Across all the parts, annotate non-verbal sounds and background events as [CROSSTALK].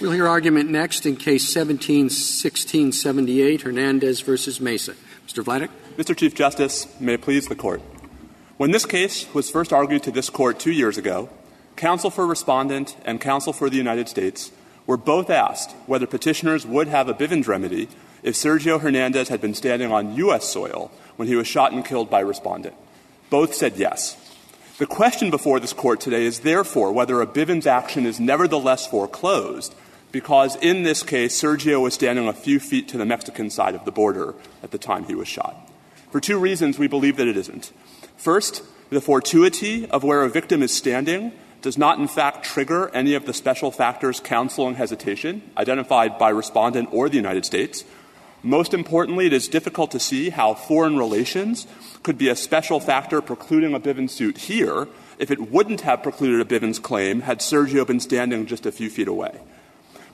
We'll hear argument next in Case 17-1678, Hernandez v. Mesa. Mr. Vladeck. Mr. Chief Justice, may it please the Court. When this case was first argued to this Court two years ago, counsel for Respondent and counsel for the United States were both asked whether petitioners would have a Bivens remedy if Sergio Hernandez had been standing on U.S. soil when he was shot and killed by Respondent. Both said yes. The question before this Court today is therefore whether a Bivens action is nevertheless foreclosed because in this case Sergio was standing a few feet to the Mexican side of the border at the time he was shot. For two reasons we believe that it isn't. First, the fortuity of where a victim is standing does not in fact trigger any of the special factors counsel and hesitation identified by Respondent or the United States. Most importantly, it is difficult to see how foreign relations could be a special factor precluding a Bivens suit here if it wouldn't have precluded a Bivens claim had Sergio been standing just a few feet away.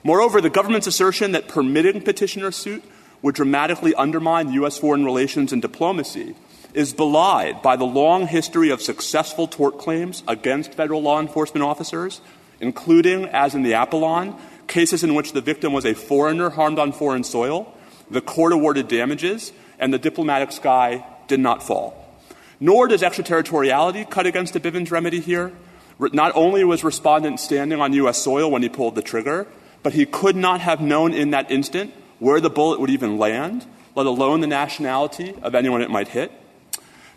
Moreover, the government's assertion that permitting petitioner's suit would dramatically undermine U.S. foreign relations and diplomacy is belied by the long history of successful tort claims against federal law enforcement officers, including, as in the Apollon, cases in which the victim was a foreigner harmed on foreign soil, the court awarded damages, and the diplomatic sky did not fall. Nor does extraterritoriality cut against the Bivens remedy here. Not only was Respondent standing on U.S. soil when he pulled the trigger, but he could not have known in that instant where the bullet would even land, let alone the nationality of anyone it might hit.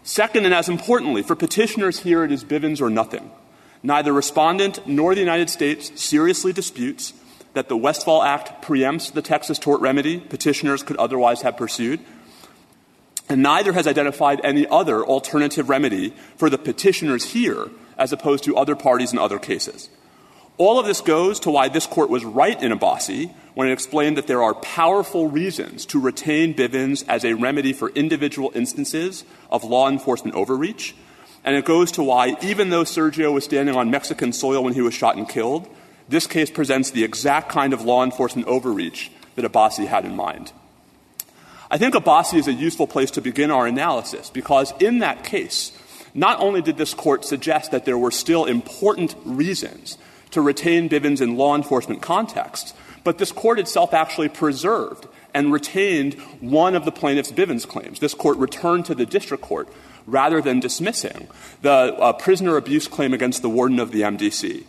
Second, and as importantly, for petitioners here it is Bivens or nothing. Neither Respondent nor the United States seriously disputes that the Westfall Act preempts the Texas tort remedy petitioners could otherwise have pursued, and neither has identified any other alternative remedy for the petitioners here as opposed to other parties in other cases. All of this goes to why this Court was right in Abbasi when it explained that there are powerful reasons to retain Bivens as a remedy for individual instances of law enforcement overreach, and it goes to why, even though Sergio was standing on Mexican soil when he was shot and killed, this case presents the exact kind of law enforcement overreach that Abbasi had in mind. I think Abbasi is a useful place to begin our analysis, because in that case, not only did this Court suggest that there were still important reasons to retain Bivens in law enforcement contexts, but this Court itself actually preserved and retained one of the plaintiff's Bivens claims. This Court returned to the district court rather than dismissing the uh, prisoner abuse claim against the warden of the MDC.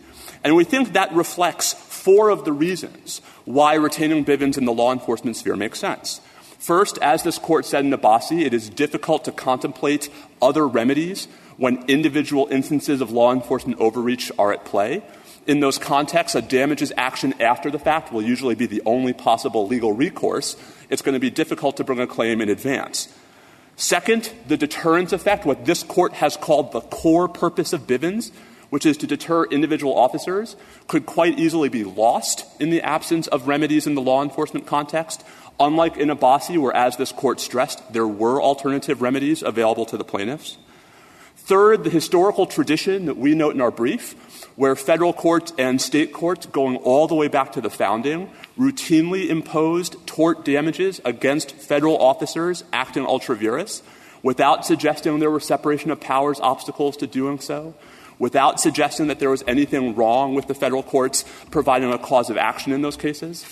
And we think that reflects four of the reasons why retaining Bivens in the law enforcement sphere makes sense. First, as this court said in Abbasi, it is difficult to contemplate other remedies when individual instances of law enforcement overreach are at play. In those contexts, a damages action after the fact will usually be the only possible legal recourse. It's going to be difficult to bring a claim in advance. Second, the deterrence effect, what this court has called the core purpose of Bivens, which is to deter individual officers, could quite easily be lost in the absence of remedies in the law enforcement context, unlike in Abbasi, where, as this court stressed, there were alternative remedies available to the plaintiffs. Third, the historical tradition that we note in our brief, where federal courts and state courts, going all the way back to the founding, routinely imposed tort damages against federal officers acting ultra vires without suggesting there were separation of powers obstacles to doing so, without suggesting that there was anything wrong with the federal courts providing a cause of action in those cases,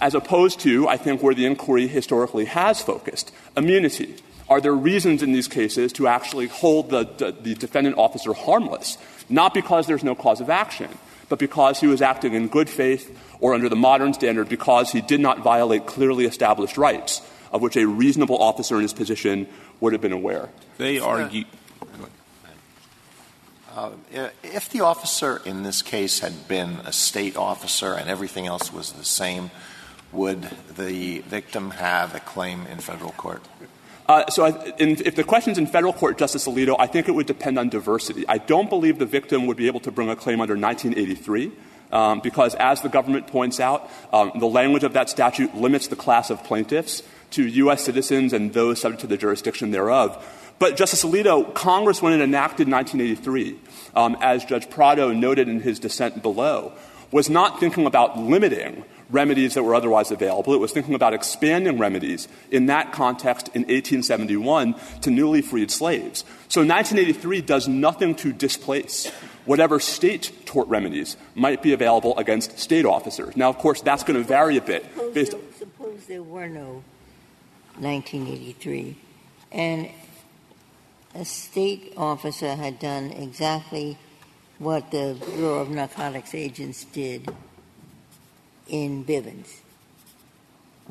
as opposed to, I think, where the inquiry historically has focused, immunity. Are there reasons in these cases to actually hold the, the, the defendant officer harmless, not because there's no cause of action, but because he was acting in good faith or under the modern standard because he did not violate clearly established rights of which a reasonable officer in his position would have been aware. They argue if the officer in this case had been a state officer and everything else was the same, would the victim have a claim in federal court? Uh, so, if the question's in federal court, Justice Alito, I think it would depend on diversity. I don't believe the victim would be able to bring a claim under 1983. Um, because, as the government points out, um, the language of that statute limits the class of plaintiffs to U.S. citizens and those subject to the jurisdiction thereof. But, Justice Alito, Congress, when it enacted 1983, um, as Judge Prado noted in his dissent below, was not thinking about limiting remedies that were otherwise available. It was thinking about expanding remedies in that context in 1871 to newly freed slaves. So 1983 does nothing to displace whatever state tort remedies might be available against state officers. Now, of course, that's going to vary a bit. Suppose, Based there, suppose there were no 1983, and a state officer had done exactly what the Bureau of Narcotics agents did in Bivens.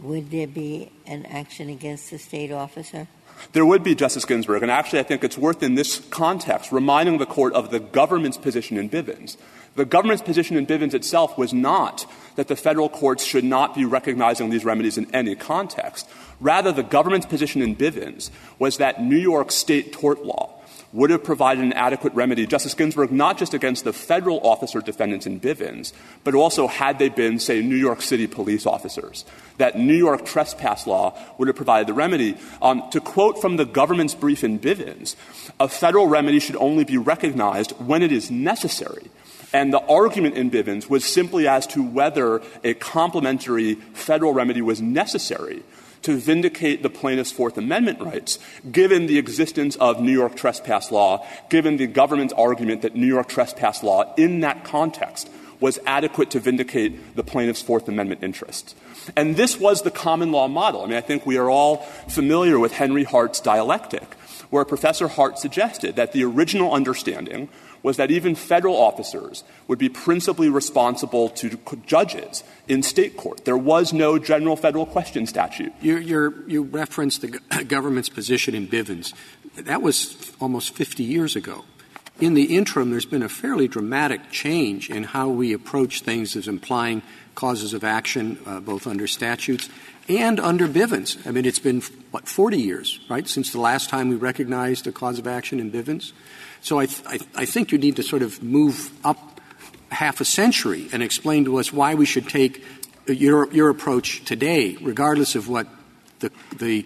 Would there be an action against the state officer? There would be, Justice Ginsburg, and actually I think it's worth in this context reminding the Court of the government's position in Bivens. The government's position in Bivens itself was not that the federal courts should not be recognizing these remedies in any context. Rather, the government's position in Bivens was that New York state tort law would have provided an adequate remedy, Justice Ginsburg, not just against the federal officer defendants in Bivens, but also had they been, say, New York City police officers. That New York trespass law would have provided the remedy. Um, to quote from the government's brief in Bivens, a federal remedy should only be recognized when it is necessary. And the argument in Bivens was simply as to whether a complementary federal remedy was necessary to vindicate the plaintiff's Fourth Amendment rights, given the existence of New York trespass law, given the government's argument that New York trespass law in that context was adequate to vindicate the plaintiff's Fourth Amendment interests. And this was the common law model. I mean, I think we are all familiar with Henry Hart's dialectic, where Professor Hart suggested that the original understanding was that even federal officers would be principally responsible to judges in state court. There was no general federal question statute. You, referenced the [COUGHS] government's position in Bivens. That was almost 50 years ago. In the interim, there's been a fairly dramatic change in how we approach things as implying causes of action, uh, both under statutes and under Bivens. I mean, it's been, what, 40 years, right, since the last time we recognized a cause of action in Bivens? So I, th- I, I think you need to sort of move up half a century and explain to us why we should take your, your approach today, regardless of what the, the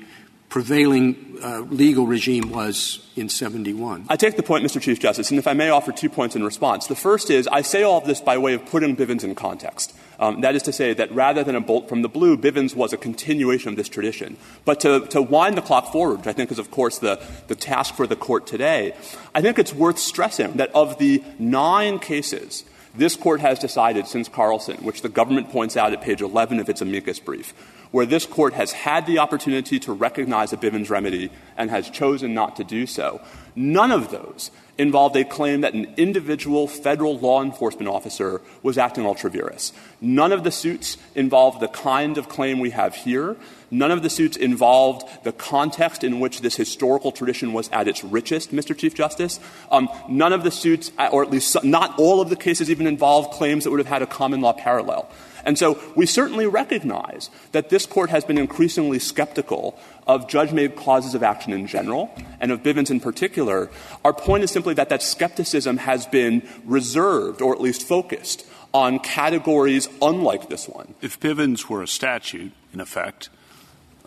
prevailing uh, legal regime was in 71. I take the point, Mr. Chief Justice, and if I may offer two points in response. The first is I say all of this by way of putting Bivens in context. Um, that is to say that rather than a bolt from the blue, Bivens was a continuation of this tradition. But to, wind the clock forward, which I think is, of course, the, the task for the court today, I think it's worth stressing that of the nine cases this court has decided since Carlson, which the government points out at page 11 of its amicus brief, where this court has had the opportunity to recognize a Bivens remedy and has chosen not to do so, none of those involved a claim that an individual federal law enforcement officer was acting ultra vires. None of the suits involved the kind of claim we have here. None of the suits involved the context in which this historical tradition was at its richest, Mr. Chief Justice. Um, none of the suits, or at least not all of the cases, even involved claims that would have had a common law parallel. And so we certainly recognize that this court has been increasingly skeptical of judge-made causes of action in general and of Bivens in particular. Our point is simply that that skepticism has been reserved or at least focused on categories unlike this one. If Bivens were a statute, in effect,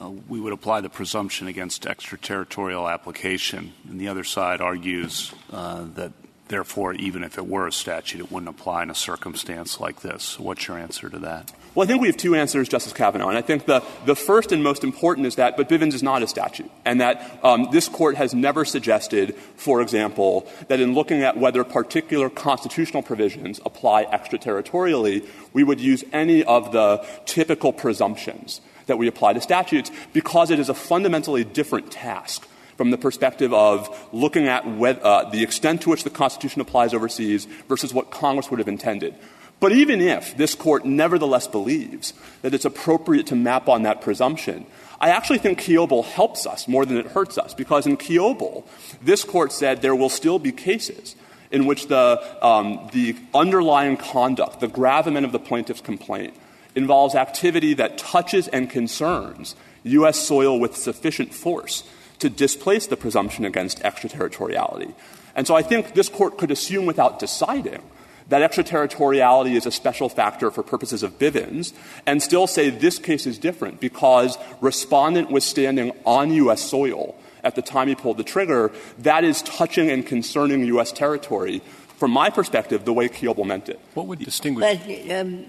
uh, we would apply the presumption against extraterritorial application, and the other side argues uh, that Therefore, even if it were a statute, it wouldn't apply in a circumstance like this. What's your answer to that? Well, I think we have two answers, Justice Kavanaugh. And I think the, the first and most important is that, but Bivens is not a statute. And that um, this court has never suggested, for example, that in looking at whether particular constitutional provisions apply extraterritorially, we would use any of the typical presumptions that we apply to statutes because it is a fundamentally different task from the perspective of looking at uh, the extent to which the Constitution applies overseas versus what Congress would have intended. But even if this court nevertheless believes that it's appropriate to map on that presumption, I actually think Kiobel helps us more than it hurts us, because in Kiobel, this court said there will still be cases in which the, um, the underlying conduct, the gravamen of the plaintiff's complaint, involves activity that touches and concerns U.S. soil with sufficient force to displace the presumption against extraterritoriality. And so I think this court could assume without deciding that extraterritoriality is a special factor for purposes of Bivens and still say this case is different because respondent was standing on U.S. soil at the time he pulled the trigger. That is touching and concerning U.S. territory. From my perspective, the way Kiobel meant it. What would distinguish? But um,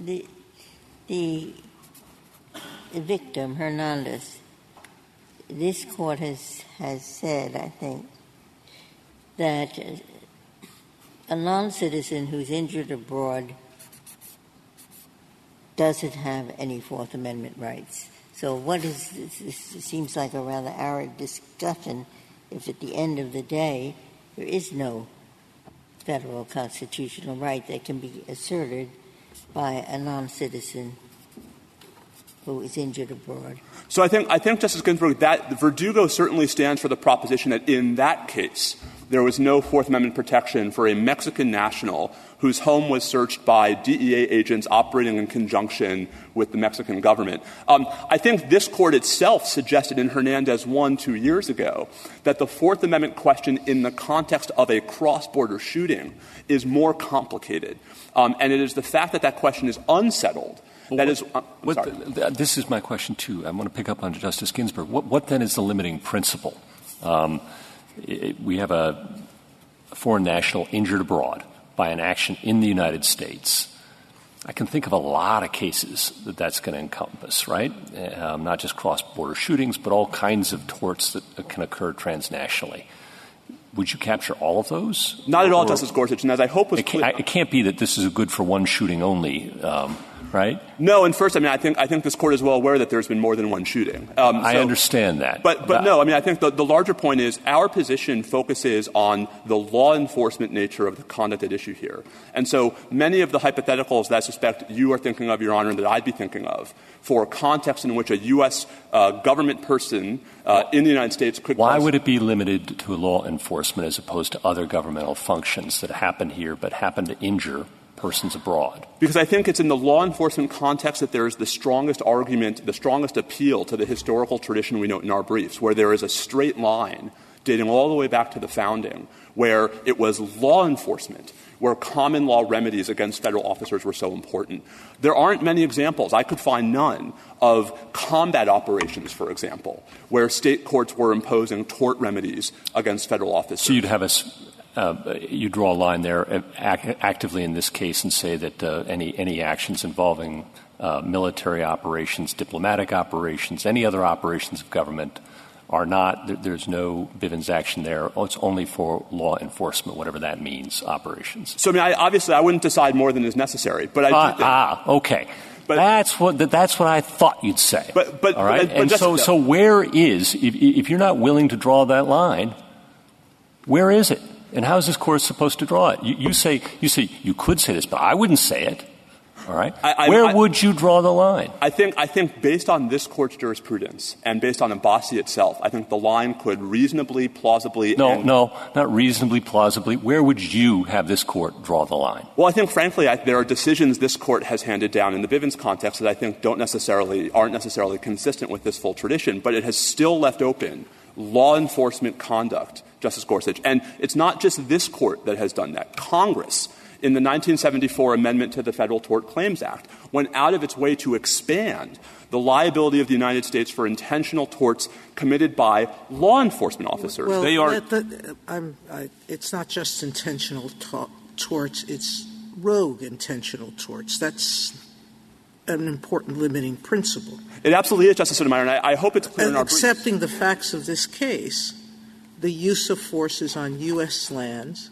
the, The victim, Hernandez, this court has, has said, I think, that a non citizen who's injured abroad doesn't have any Fourth Amendment rights. So, what is this? seems like a rather arid discussion if at the end of the day there is no federal constitutional right that can be asserted by a non citizen who is injured abroad. So I think, I think Justice Ginsburg, that Verdugo certainly stands for the proposition that in that case, there was no Fourth Amendment protection for a Mexican national whose home was searched by DEA agents operating in conjunction with the Mexican government. Um, I think this court itself suggested in Hernandez 1 two years ago that the Fourth Amendment question in the context of a cross border shooting is more complicated. Um, and it is the fact that that question is unsettled that is, uh, this is my question too. I want to pick up on Justice Ginsburg. What, what then is the limiting principle? Um, we have a foreign national injured abroad by an action in the United States. I can think of a lot of cases that that's going to encompass, right? Um, not just cross-border shootings, but all kinds of torts that can occur transnationally. Would you capture all of those? Not at all, Justice Gorsuch. And as I hope was it can't, it can't be that this is a good for one shooting only. Right? No, and first, I mean, I think I think this court is well aware that there's been more than one shooting. Um, I understand that, but but no, I mean, I think the, the larger point is our position focuses on the law enforcement nature of the conduct at issue here, and so many of the hypotheticals that I suspect you are thinking of, Your Honor, and that I'd be thinking of for a context in which a U.S. Uh, government person uh, in the United States could. Why would it be limited to law enforcement as opposed to other governmental functions that happen here but happen to injure persons abroad? Because I think it's in the law enforcement context that there is the strongest argument, the strongest appeal to the historical tradition we note in our briefs, where there is a straight line dating all the way back to the founding, where it was law enforcement where common law remedies against federal officers were so important. There aren't many examples, I could find none, of combat operations, for example, where state courts were imposing tort remedies against federal officers. So you'd have a, uh, you draw a line there uh, actively in this case and say that uh, any any actions involving uh, military operations, diplomatic operations, any other operations of government are not. There's no Bivens action there. It's only for law enforcement, whatever that means, operations. So I mean, I, obviously, I wouldn't decide more than is necessary, but I ah, ah okay. That's what that's what I thought you'd say. But but all right. And so so where is if, if you're not willing to draw that line, where is it? And how is this court supposed to draw it? You, you, say you say you could say this, but I wouldn't say it. All right. I, I, Where I, would you draw the line? I think I think based on this court's jurisprudence and based on Abbasi itself, I think the line could reasonably, plausibly. No, no, not reasonably, plausibly. Where would you have this court draw the line? Well, I think frankly, there are decisions this court has handed down in the Bivens context that I think don't necessarily aren't necessarily consistent with this full tradition, but it has still left open law enforcement conduct Justice Gorsuch. And it's not just this court that has done that. Congress, in the 1974 amendment to the Federal Tort Claims Act, went out of its way to expand the liability of the United States for intentional torts committed by law enforcement officers. They are. I, it's not just intentional torts; it's rogue intentional torts. That's an important limiting principle. It absolutely is, Justice Sotomayor, and I, I hope it's clear and in our accepting briefs. the facts of this case the use of forces on U.S. lands,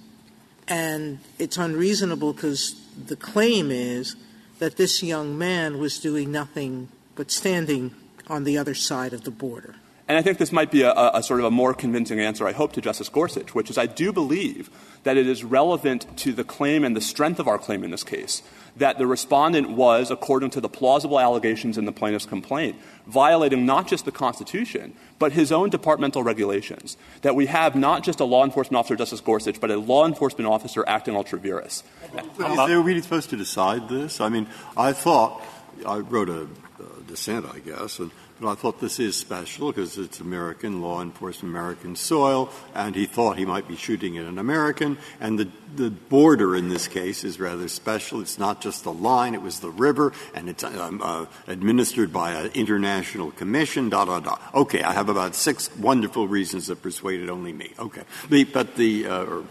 and it's unreasonable because the claim is that this young man was doing nothing but standing on the other side of the border. And I think this might be a, a, sort of a more convincing answer, I hope, to Justice Gorsuch, which is I do believe that it is relevant to the claim and the strength of our claim in this case that the respondent was, according to the plausible allegations in the plaintiff's complaint, violating not just the Constitution, but his own departmental regulations. That we have not just a law enforcement officer, Justice Gorsuch, but a law enforcement officer acting ultra vires. But is they really supposed to decide this? I mean, I thought, I wrote a, a dissent, I guess, and but I thought this is special because it's American law enforcement, American soil, and he thought he might be shooting at an American. And the, the border in this case is rather special. It's not just the line, it was the river, and it's um, uh, administered by an international commission, da, da, da. Okay, I have about six wonderful reasons that persuaded only me. Okay. The, but the. Uh, or,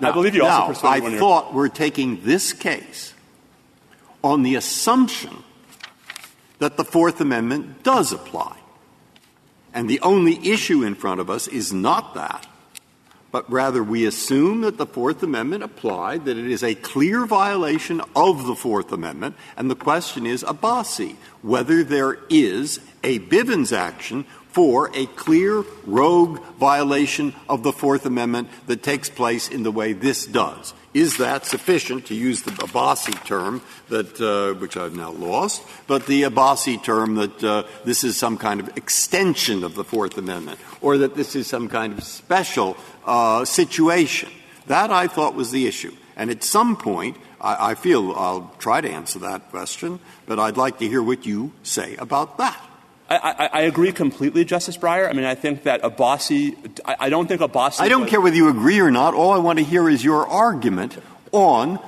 now, I believe you also persuaded I thought we're taking this case on the assumption that the Fourth Amendment does apply. And the only issue in front of us is not that, but rather we assume that the Fourth Amendment applied, that it is a clear violation of the Fourth Amendment, and the question is, Abbasi, whether there is a Bivens action for a clear rogue violation of the Fourth Amendment that takes place in the way this does. Is that sufficient, to use the Abbasi term, that, uh, which I've now lost, but the Abbasi term that uh, this is some kind of extension of the Fourth Amendment, or that this is some kind of special uh, situation? That I thought was the issue. And at some point, I, I feel I'll try to answer that question, but I'd like to hear what you say about that. I, agree completely, Justice Breyer. I mean, I think that Abbasi, I, I don't think Abbasi. I don't care whether you agree or not. All I want to hear is your argument on,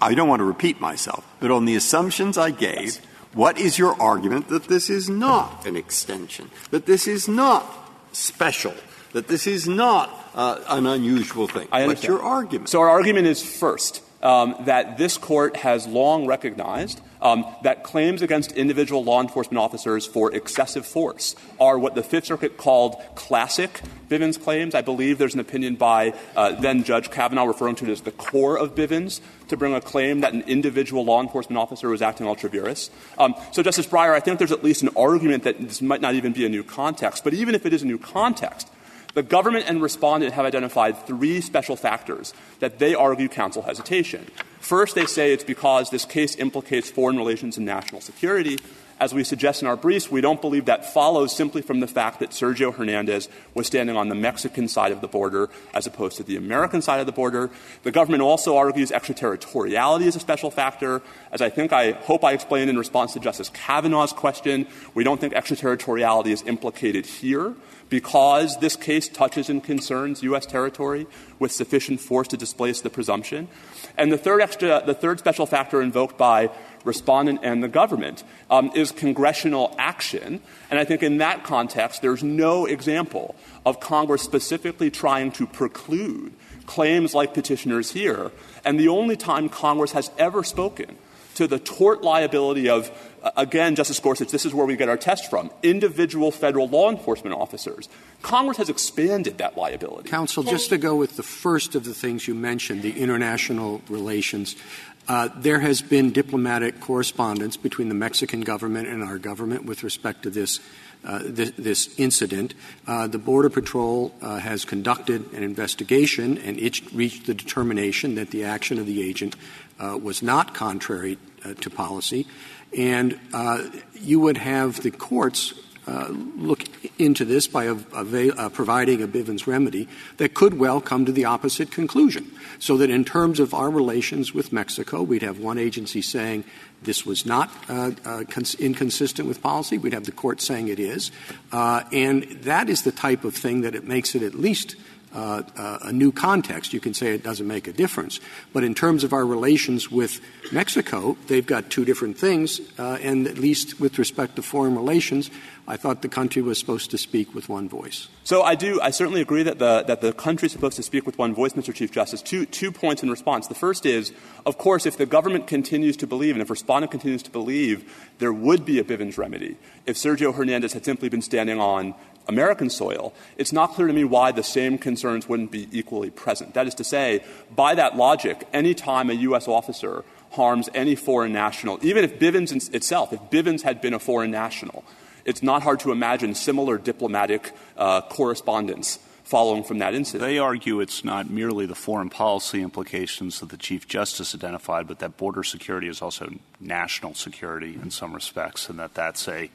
I don't want to repeat myself, but on the assumptions I gave, what is your argument that this is not an extension, that this is not special, that this is not uh, an unusual thing? What's your argument? So our argument is first that this court has long recognized um, that claims against individual law enforcement officers for excessive force are what the Fifth Circuit called classic Bivens claims. I believe there's an opinion by uh, then Judge Kavanaugh referring to it as the core of Bivens to bring a claim that an individual law enforcement officer was acting ultra vires. Um, so, Justice Breyer, I think there's at least an argument that this might not even be a new context. But even if it is a new context, the government and respondent have identified three special factors that they argue counsel hesitation. First, they say it's because this case implicates foreign relations and national security. As we suggest in our briefs, we don't believe that follows simply from the fact that Sergio Hernandez was standing on the Mexican side of the border as opposed to the American side of the border. The government also argues extraterritoriality is a special factor. As I think I hope I explained in response to Justice Kavanaugh's question, we don't think extraterritoriality is implicated here because this case touches and concerns U.S. territory with sufficient force to displace the presumption. And the third, extra, the third special factor invoked by respondent and the government um, is congressional action. And I think in that context, there's no example of Congress specifically trying to preclude claims like petitioners here. And the only time Congress has ever spoken to the tort liability of, again, Justice Gorsuch, this is where we get our test from, individual federal law enforcement officers. Congress has expanded that liability. Counsel, just to go with the first of the things you mentioned, the international relations, uh, there has been diplomatic correspondence between the Mexican government and our government with respect to this uh, this, incident. Uh, the Border Patrol uh, has conducted an investigation and it reached the determination that the action of the agent uh, was not contrary uh, to policy. And uh, you would have the courts look into this by a, providing a Bivens remedy that could well come to the opposite conclusion. So that in terms of our relations with Mexico, we'd have one agency saying this was not uh, uh, cons- inconsistent with policy. We'd have the court saying it is. Uh, and that is the type of thing that it makes it at least uh, uh, a new context. You can say it doesn't make a difference. But in terms of our relations with Mexico, they've got two different things. Uh, and at least with respect to foreign relations, I thought the country was supposed to speak with one voice. So I do. I certainly agree that the that the country is supposed to speak with one voice, Mr. Chief Justice. Two two points in response. The first is, of course, if the government continues to believe, and if respondent continues to believe, there would be a Bivens remedy if Sergio Hernandez had simply been standing on American soil, it's not clear to me why the same concerns wouldn't be equally present. That is to say, by that logic, any time a U.S. officer harms any foreign national, even if Bivens itself, if Bivens had been a foreign national, it's not hard to imagine similar diplomatic uh, correspondence following from that incident. They argue it's not merely the foreign policy implications that the Chief Justice identified, but that border security is also national security in some respects, and that that's a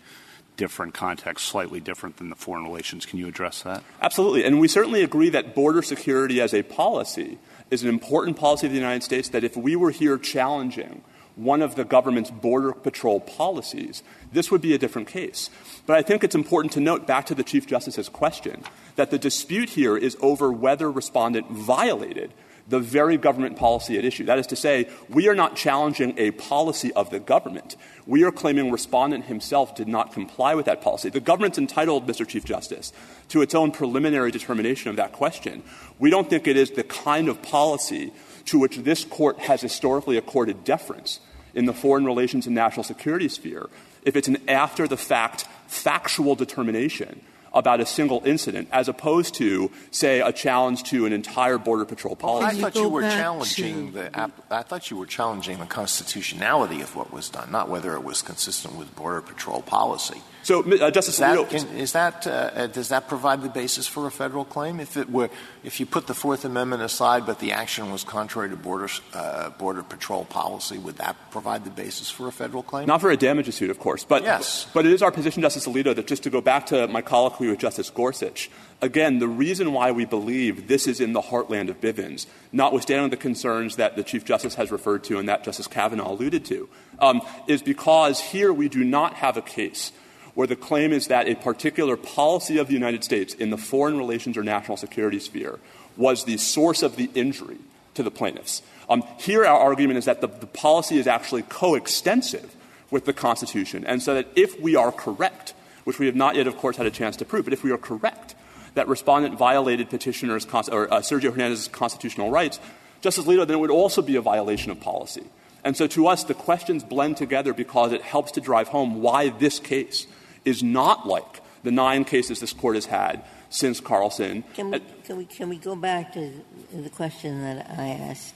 different context, slightly different than the foreign relations. Can you address that? Absolutely. And we certainly agree that border security as a policy is an important policy of the United States that if we were here challenging one of the government's border patrol policies, this would be a different case. But I think it's important to note, back to the Chief Justice's question, that the dispute here is over whether respondent violated the very government policy at issue. That is to say, we are not challenging a policy of the government. We are claiming respondent himself did not comply with that policy. The government's entitled, Mr. Chief Justice, to its own preliminary determination of that question. We don't think it is the kind of policy to which this court has historically accorded deference in the foreign relations and national security sphere if it's an after the fact factual determination about a single incident as opposed to, say, a challenge to an entire Border Patrol policy. I thought you were challenging the I thought you were challenging the constitutionality of what was done, not whether it was consistent with Border Patrol policy. So, uh, Justice Is that, Alito, can, is that uh, uh, does that provide the basis for a federal claim? If it were, if you put the Fourth Amendment aside, but the action was contrary to border uh, border patrol policy, would that provide the basis for a federal claim? not for a damages suit, of course, but Yes. but it is our position, Justice Alito, that just to go back to my colloquy with Justice Gorsuch, again, the reason why we believe this is in the heartland of Bivens, notwithstanding the concerns that the Chief Justice has referred to and that Justice Kavanaugh alluded to, um, is because here we do not have a case where the claim is that a particular policy of the United States in the foreign relations or national security sphere was the source of the injury to the plaintiffs. Um, here, our argument is that the, policy is actually coextensive with the Constitution, and so that if we are correct, which we have not yet, of course, had a chance to prove, but if we are correct that respondent violated petitioner's or uh, Sergio Hernandez's constitutional rights, Justice Alito, then it would also be a violation of policy. And so, to us, the questions blend together because it helps to drive home why this case is not like the nine cases this Court has had since Carlson. Can we, go back to the question that I asked?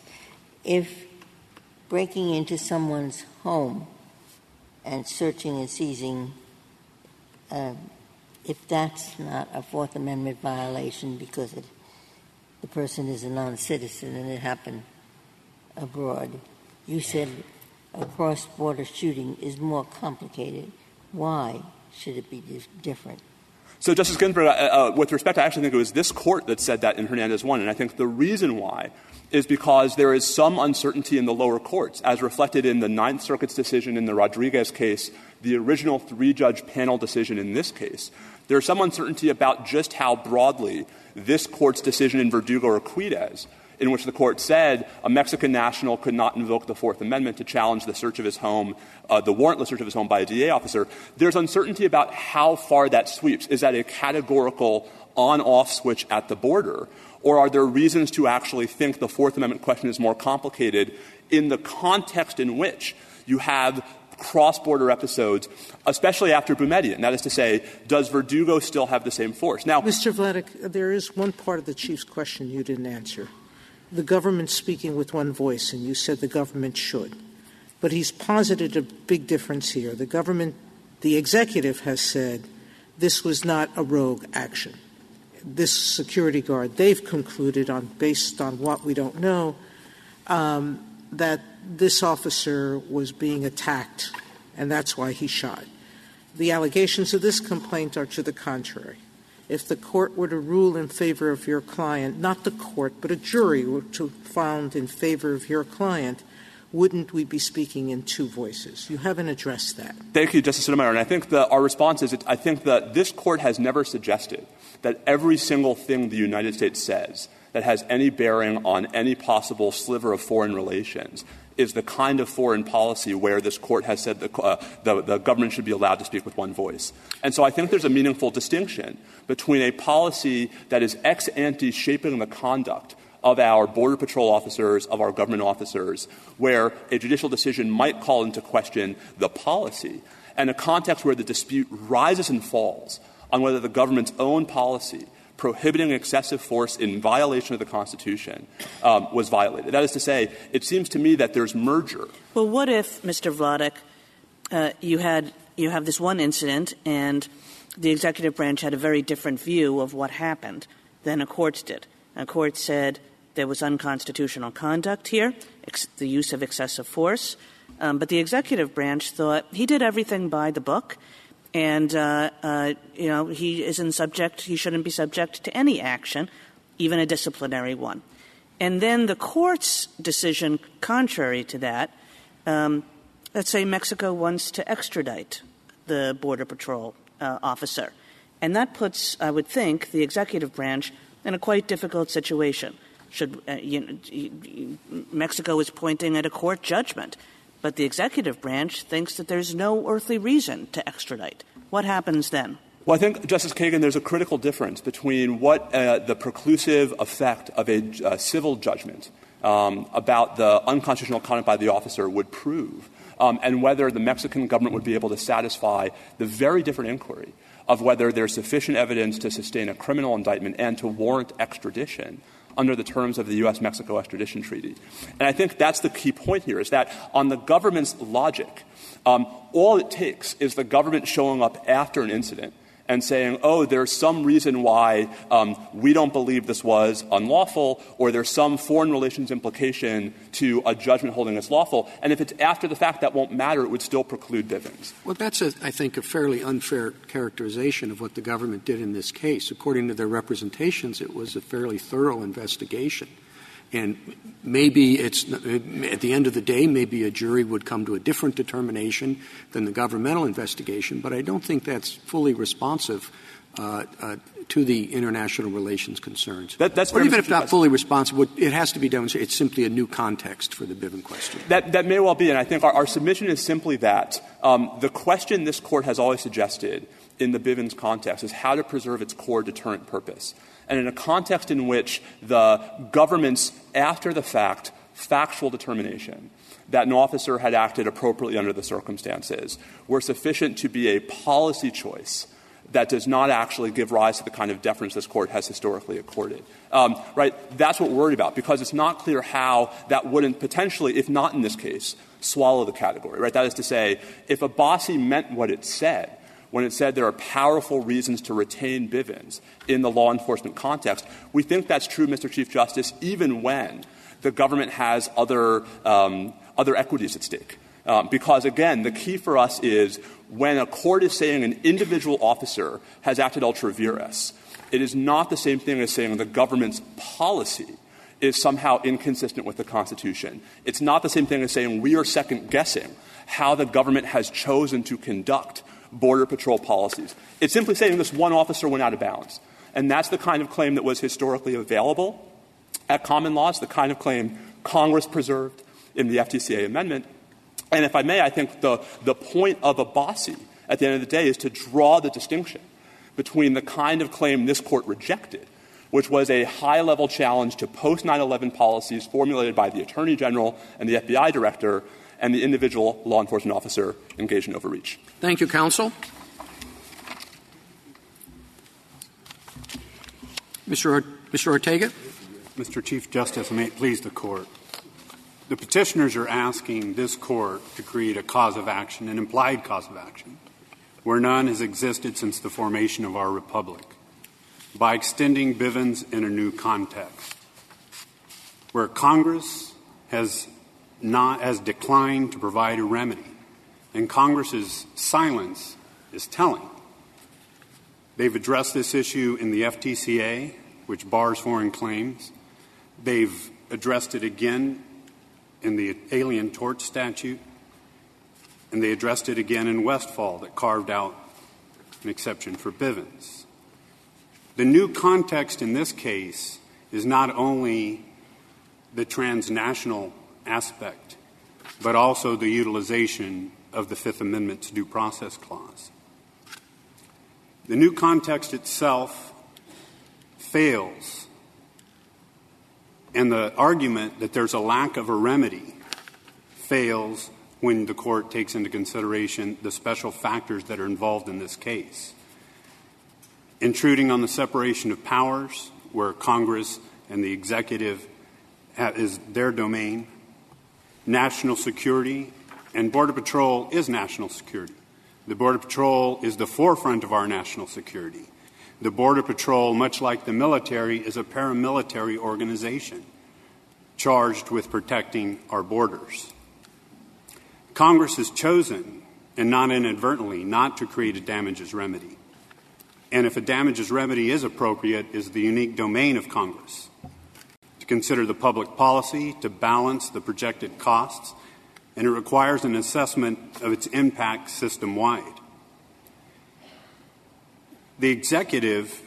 If breaking into someone's home and searching and seizing, um, if that's not a Fourth Amendment violation because the person is a non-citizen and it happened abroad, you said a cross-border shooting is more complicated. Why should it be dif- different? So, Justice Ginsburg, uh, uh, with respect, I actually think it was this Court that said that in Hernandez 1, and I think the reason why is because there is some uncertainty in the lower courts, as reflected in the Ninth Circuit's decision in the Rodriguez case, the original three-judge panel decision in this case. There's some uncertainty about just how broadly this Court's decision in Verdugo-Urquidez in which the court said a Mexican national could not invoke the Fourth Amendment to challenge the search of his home, uh, the warrantless search of his home by a DA officer. There's uncertainty about how far that sweeps. Is that a categorical on-off switch at the border? Or are there reasons to actually think the Fourth Amendment question is more complicated in the context in which you have cross-border episodes, especially after Boumediene? That is to say, does Verdugo still have the same force? Now, Mr. Vladeck, there is one part of the Chief's question you didn't answer. The government speaking with one voice, and you said the government should. But he's posited a big difference here. The government, the executive has said this was not a rogue action. This security guard, they've concluded on, based on what we don't know, um, that this officer was being attacked, and that's why he shot. The allegations of this complaint are to the contrary. If the court were to rule in favor of your client, not the court, but a jury were to found in favor of your client, wouldn't we be speaking in two voices? You haven't addressed that. Thank you, Justice Sotomayor. And I think that our response is I think that this Court has never suggested that every single thing the United States says that has any bearing on any possible sliver of foreign relations is the kind of foreign policy where this Court has said the, uh, the government should be allowed to speak with one voice. And so I think there's a meaningful distinction between a policy that is ex ante shaping the conduct of our Border Patrol officers, of our government officers, where a judicial decision might call into question the policy, and a context where the dispute rises and falls on whether the government's own policy prohibiting excessive force in violation of the Constitution um, was violated. That is to say, it seems to me that there's merger. Well, what if, Mr. Vladeck, uh, you had you have this one incident and the executive branch had a very different view of what happened than a court did. A court said there was unconstitutional conduct here, the use of excessive force, um, but the executive branch thought he did everything by the book, and uh, uh, you know he isn't subject, he shouldn't be subject to any action, even a disciplinary one. And then the court's decision, contrary to that, um, let's say Mexico wants to extradite the border patrol uh, officer, and that puts, I would think, the executive branch in a quite difficult situation. Should uh, you Mexico is pointing at a court judgment, but the executive branch thinks that there's no earthly reason to extradite. What happens then? Well, I think, Justice Kagan, there's a critical difference between what uh, the preclusive effect of a uh, civil judgment um, about the unconstitutional conduct by the officer would prove um, and whether the Mexican government would be able to satisfy the very different inquiry of whether there's sufficient evidence to sustain a criminal indictment and to warrant extradition under the terms of the U.S. Mexico extradition treaty. And I think that's the key point here is that on the government's logic, um, all it takes is the government showing up after an incident and saying, oh, there's some reason why um, we don't believe this was unlawful, or there's some foreign relations implication to a judgment holding this lawful. And if it's after the fact, that won't matter. It would still preclude Bivens. Well, that's, a, I think, a fairly unfair characterization of what the government did in this case. According to their representations, it was a fairly thorough investigation. And maybe it's at the end of the day, maybe a jury would come to a different determination than the governmental investigation, but I don't think that's fully responsive uh, uh, to the international relations concerns. That, that's or even if not fully responsive, it has to be demonstrated. It's simply a new context for the Bivens question. That, that may well be, and I think our, our submission is simply that um, the question this court has always suggested in the Bivens context is how to preserve its core deterrent purpose and in a context in which the government's after the fact factual determination that an officer had acted appropriately under the circumstances were sufficient to be a policy choice that does not actually give rise to the kind of deference this court has historically accorded. Um, right? That's what we're worried about because it's not clear how that wouldn't potentially, if not in this case, swallow the category. Right? That is to say, if Abbasi meant what it said, when it said there are powerful reasons to retain Bivens in the law enforcement context. We think that's true, Mr. Chief Justice, even when the government has other, um, other equities at stake. Um, because, again, the key for us is when a court is saying an individual officer has acted ultra vires, it is not the same thing as saying the government's policy is somehow inconsistent with the Constitution. It's not the same thing as saying we are second guessing how the government has chosen to conduct Border Patrol policies. It's simply saying this one officer went out of bounds. And that's the kind of claim that was historically available at common law. It's the kind of claim Congress preserved in the FTCA amendment. And if I may, I think the, the point of Abbasi at the end of the day is to draw the distinction between the kind of claim this court rejected, which was a high level challenge to post 9 11 policies formulated by the Attorney General and the FBI Director, and the individual law enforcement officer engaged in overreach. Thank you, counsel. Mr. Mr. Ortega. Mr. Chief Justice, may it please the court. The petitioners are asking this court to create a cause of action, an implied cause of action, where none has existed since the formation of our republic, by extending Bivens in a new context, where Congress has not has declined to provide a remedy, and Congress's silence is telling. They've addressed this issue in the FTCA, which bars foreign claims. They've addressed it again in the Alien Tort Statute, and they addressed it again in Westfall that carved out an exception for Bivens. The new context in this case is not only the transnational aspect, but also the utilization of the Fifth Amendment's due process clause. The new context itself fails, and the argument that there's a lack of a remedy fails when the court takes into consideration the special factors that are involved in this case. Intruding on the separation of powers, where Congress and the executive is their domain, national security, and Border Patrol is national security. The Border Patrol is the forefront of our national security. The Border Patrol, much like the military, is a paramilitary organization charged with protecting our borders. Congress has chosen, and not inadvertently, not to create a damages remedy. And if a damages remedy is appropriate, is the unique domain of Congress consider the public policy, to balance the projected costs, and it requires an assessment of its impact system wide. The executive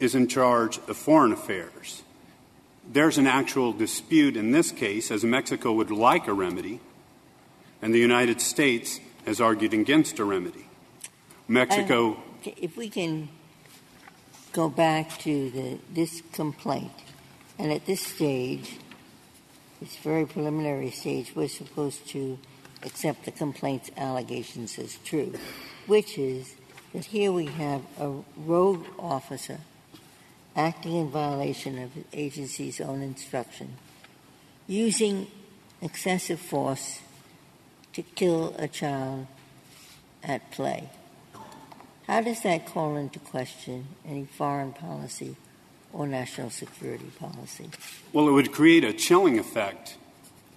is in charge of foreign affairs. There's an actual dispute in this case, as Mexico would like a remedy, and the United States has argued against a remedy. Mexico. if we can go back to the, this complaint, and at this stage, this very preliminary stage, we're supposed to accept the complaint's allegations as true, which is that here we have a rogue officer acting in violation of the agency's own instruction, using excessive force to kill a child at play. How does that call into question any foreign policy or national security policy? Well, it would create a chilling effect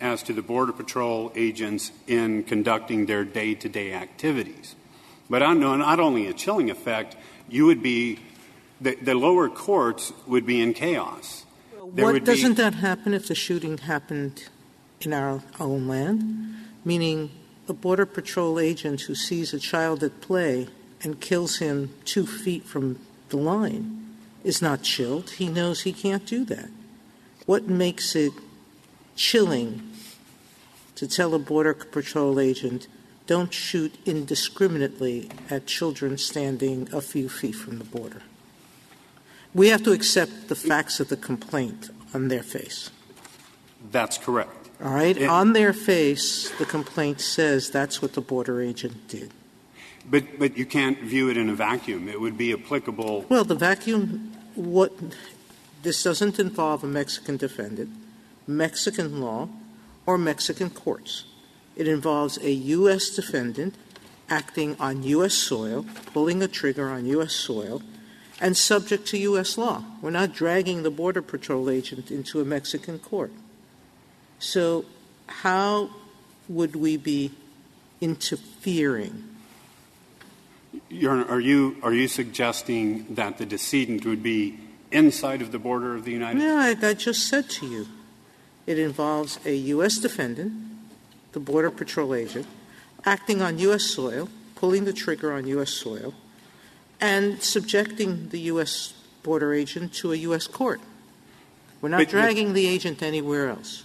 as to the Border Patrol agents in conducting their day to day activities. But on, not only a chilling effect, you would be, the, the lower courts would be in chaos. There What doesn't be, that happen if the shooting happened in our own land? Meaning, a border patrol agent who sees a child at play and kills him two feet from the line is not chilled. He knows he can't do that. What makes it chilling to tell a border patrol agent, don't shoot indiscriminately at children standing a few feet from the border? We have to accept the facts of the complaint on their face. that's correct. All right? It- On their face, the complaint says that's what the border agent did. But, but you can't view it in a vacuum. It would be applicable. Well, the vacuum, what, this doesn't involve a Mexican defendant, Mexican law, or Mexican courts. It involves a U.S. defendant acting on U.S. soil, pulling a trigger on U.S. soil, and subject to U.S. law. We're not dragging the Border Patrol agent into a Mexican court. So, how would we be interfering? Your Honor, are you, are you suggesting that the decedent would be inside of the border of the United States? No, I, I just said to you, it involves a U.S. defendant, the Border Patrol agent, acting on U.S. soil, pulling the trigger on U.S. soil, and subjecting the U.S. border agent to a U.S. court. We're not but- dragging the agent anywhere else.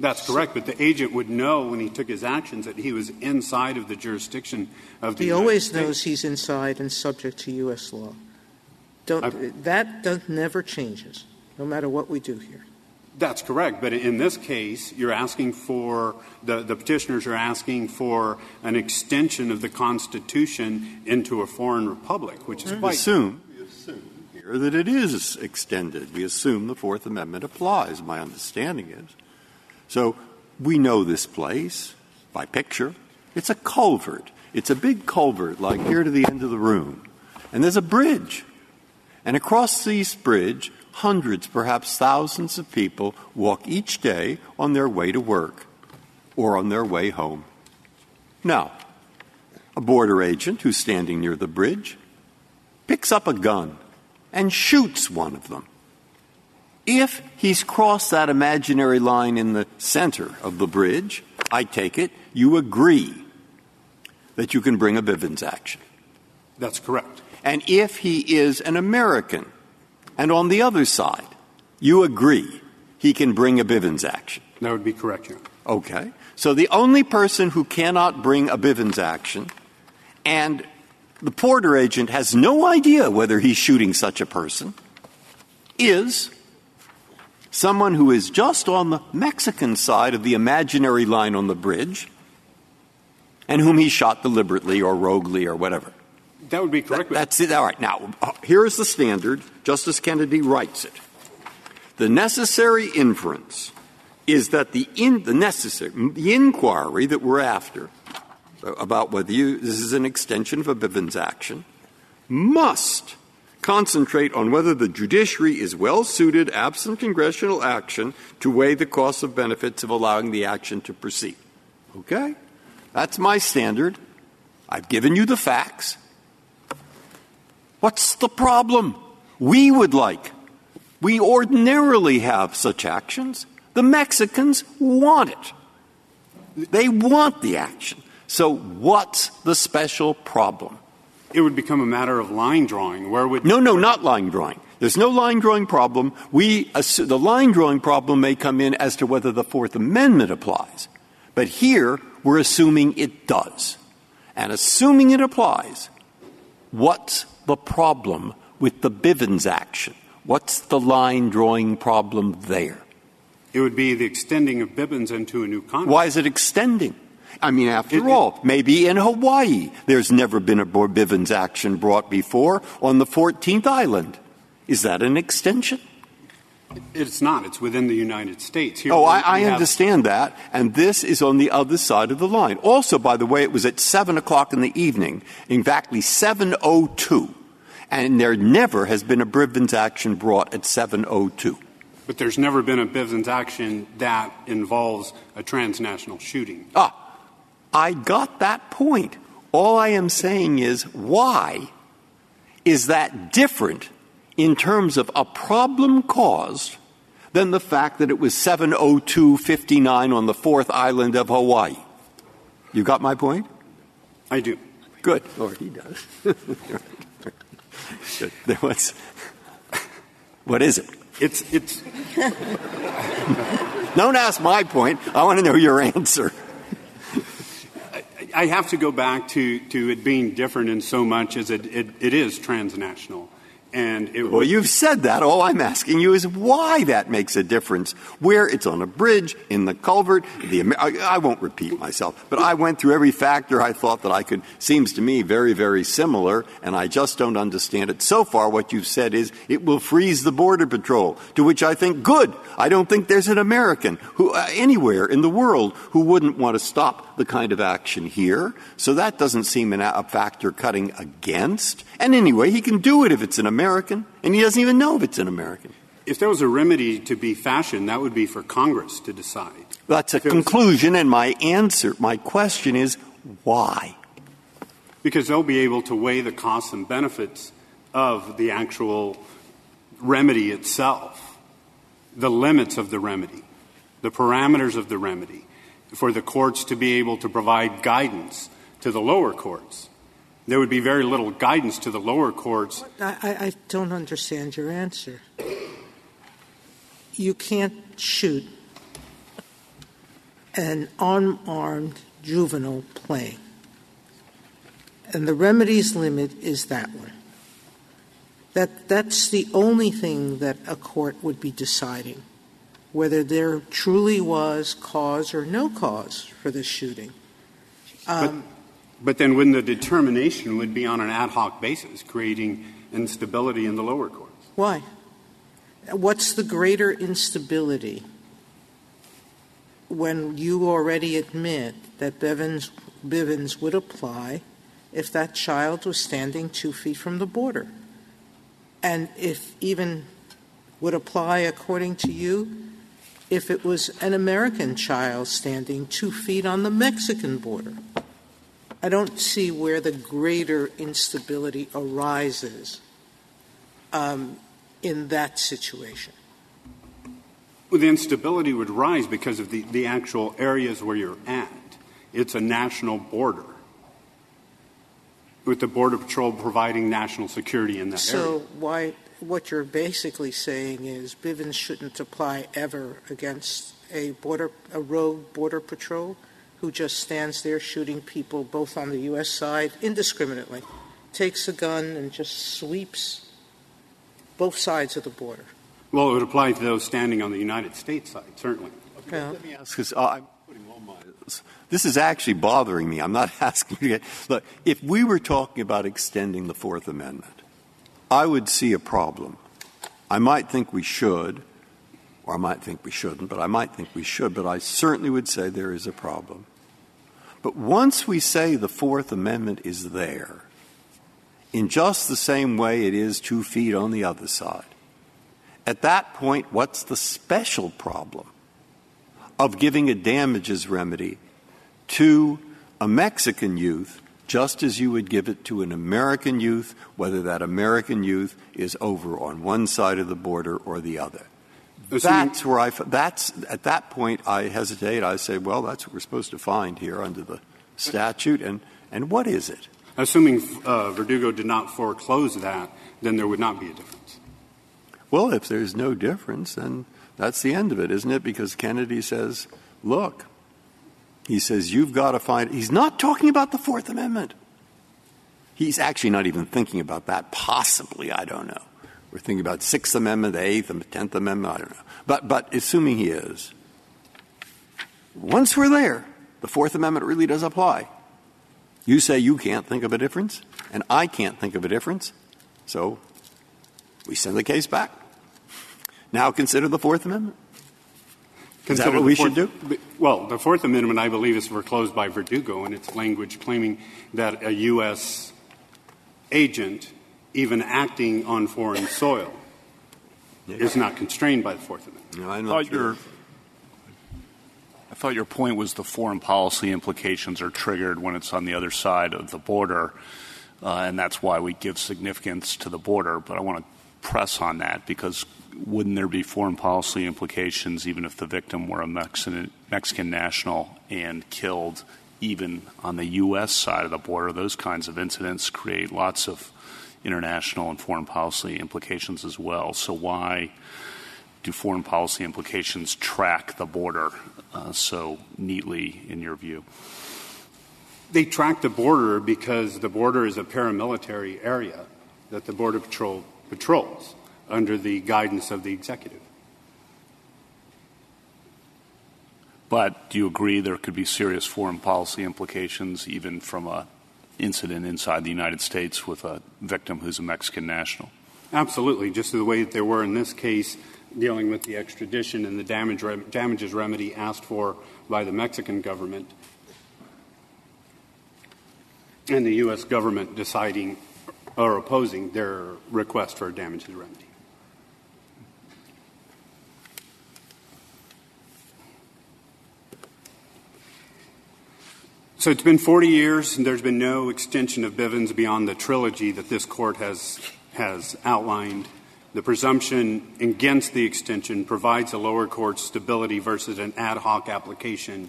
That's correct, but the agent would know when he took his actions that he was inside of the jurisdiction of the He always States. knows he's inside and subject to U.S. law. Don't, that does, never changes, no matter what we do here. That's correct, but in this case, you're asking for, the, the petitioners are asking for an extension of the Constitution into a foreign republic, which is mm-hmm. We quite assume, we assume here that it is extended. We assume the Fourth Amendment applies, my understanding is. So we know this place by picture. It's a culvert. It's a big culvert, like here to the end of the room. And there's a bridge. And across this bridge, hundreds, perhaps thousands of people walk each day on their way to work or on their way home. Now, a border agent who's standing near the bridge picks up a gun and shoots one of them. If he's crossed that imaginary line in the center of the bridge, I take it you agree that you can bring a Bivens action. That's correct. And if he is an American and on the other side, you agree he can bring a Bivens action. That would be correct, Your Honor. Okay. So the only person who cannot bring a Bivens action and the porter agent has no idea whether he's shooting such a person is someone who is just on the Mexican side of the imaginary line on the bridge and whom he shot deliberately or roguely or whatever. That would be correct. but- That's it. All right. Now, uh, here is the standard. Justice Kennedy writes it. The necessary inference is that the, in, the necessary the inquiry that we're after uh, about whether you, this is an extension of a Bivens action must concentrate on whether the judiciary is well suited, absent congressional action, to weigh the costs of benefits of allowing the action to proceed. Okay? That's my standard. I've given you the facts. What's the problem? We would like. We ordinarily have such actions. The Mexicans want it. They want the action. So what's the special problem? It would become a matter of line drawing. Where would No, no, not line drawing. There's no line drawing problem. We the line drawing problem may come in as to whether the Fourth Amendment applies. But here we're assuming it does. And assuming it applies, what's the problem with the Bivens action? What's the line drawing problem there? it would be the extending of Bivens into a new context? Why is it extending? I mean, after all, maybe in Hawaii there's never been a Bivens action brought before on the 14th island. Is that an extension? It's not. It's within the United States. Here oh, I, I understand that. And this is on the other side of the line. Also, by the way, it was at 7 o'clock in the evening, exactly 7.02. And there never has been a Bivens action brought at 7.02. But there's never been a Bivens action that involves a transnational shooting. Ah, I got that point. All I am saying is why is that different in terms of a problem caused than the fact that it was 70259 on the fourth island of Hawaii? You got my point? I do. Good. Or he does. [LAUGHS] There was. What is it? It's it's [LAUGHS] Don't ask my point. I want to know your answer. I have to go back to, to it being different in so much as it, it, it is transnational. And Well, you've said that. All I'm asking you is why that makes a difference. Where it's on a bridge, in the culvert, the I, I won't repeat myself, but I went through every factor I thought that I could. Seems to me very, very similar, and I just don't understand it. So far, what you've said is it will freeze the border patrol. To which I think, good. I don't think there's an American who uh, anywhere in the world who wouldn't want to stop the kind of action here. So that doesn't seem an, a factor cutting against. And anyway, he can do it if it's an American, and he doesn't even know if it's an American. if there was a remedy to be fashioned, that would be for Congress to decide. That's a If it was- conclusion, and my answer, my question is why? Because they'll be able to weigh the costs and benefits of the actual remedy itself, the limits of the remedy, the parameters of the remedy, for the courts to be able to provide guidance to the lower courts. There would be very little guidance to the lower courts. I, I don't understand your answer. You can't shoot an unarmed juvenile playing. And the remedies limit is that one. That, that's the only thing that a court would be deciding, whether there truly was cause or no cause for the shooting. Um, But then when the determination would be on an ad hoc basis, creating instability in the lower courts. Why? What's the greater instability when you already admit that Bivens, Bivens would apply if that child was standing two feet from the border? And if even would apply according to you if it was an American child standing two feet on the Mexican border? I don't see where the greater instability arises um, in that situation. Well, the instability would rise because of the, the actual areas where you're at. It's a national border, with the Border Patrol providing national security in that So area. why, what you're basically saying is Bivens shouldn't apply ever against a border, a rogue border patrol who just stands there shooting people both on the U.S. side indiscriminately, takes a gun and just sweeps both sides of the border. Well, it would apply to those standing on the United States side, certainly. Yeah. Let me ask, because uh, I'm putting all my, this is actually bothering me. I'm not [LAUGHS] asking you to get, look, if we were talking about extending the Fourth Amendment, I would see a problem. I might think we should, or I might think we shouldn't, but I might think we should, but I certainly would say there is a problem. But once we say the Fourth Amendment is there, in just the same way it is two feet on the other side, at that point, what's the special problem of giving a damages remedy to a Mexican youth just as you would give it to an American youth, whether that American youth is over on one side of the border or the other? That's where I, that's, at that point, I hesitate. I say, well, that's what we're supposed to find here under the statute, and, and what is it? Assuming uh, Verdugo did not foreclose that, then there would not be a difference. Well, if there's no difference, then that's the end of it, isn't it? Because Kennedy says, look, he says, you've got to find, he's not talking about the Fourth Amendment. He's actually not even thinking about that, possibly, I don't know. We're thinking about Sixth Amendment, the Eighth, and the Tenth Amendment, I don't know. But, but assuming he is, once we're there, the Fourth Amendment really does apply. You say you can't think of a difference, and I can't think of a difference, so we send the case back. Now consider the Fourth Amendment. Is that what we should do? Well, the Fourth Amendment, I believe, is foreclosed by Verdugo in its language claiming that a U.S. agent, even acting on foreign soil, is not constrained by the Fourth Amendment. No, I'm not thought your, sure. I thought your point was the foreign policy implications are triggered when it's on the other side of the border, uh, and that's why we give significance to the border. But I want to press on that because wouldn't there be foreign policy implications even if the victim were a Mexican, Mexican national and killed even on the U.S. side of the border? Those kinds of incidents create lots of international and foreign policy implications as well. So why do foreign policy implications track the border uh, so neatly in your view? They track the border because the border is a paramilitary area that the Border Patrol patrols under the guidance of the executive. But do you agree there could be serious foreign policy implications even from a incident inside the United States with a victim who's a Mexican national? Absolutely, just the way that there were in this case dealing with the extradition and the damage damages remedy asked for by the Mexican government and the U.S. government deciding or opposing their request for a damages remedy. So it's been 40 years, and there's been no extension of Bivens beyond the trilogy that this court has, has outlined. The presumption against the extension provides a lower court stability versus an ad hoc application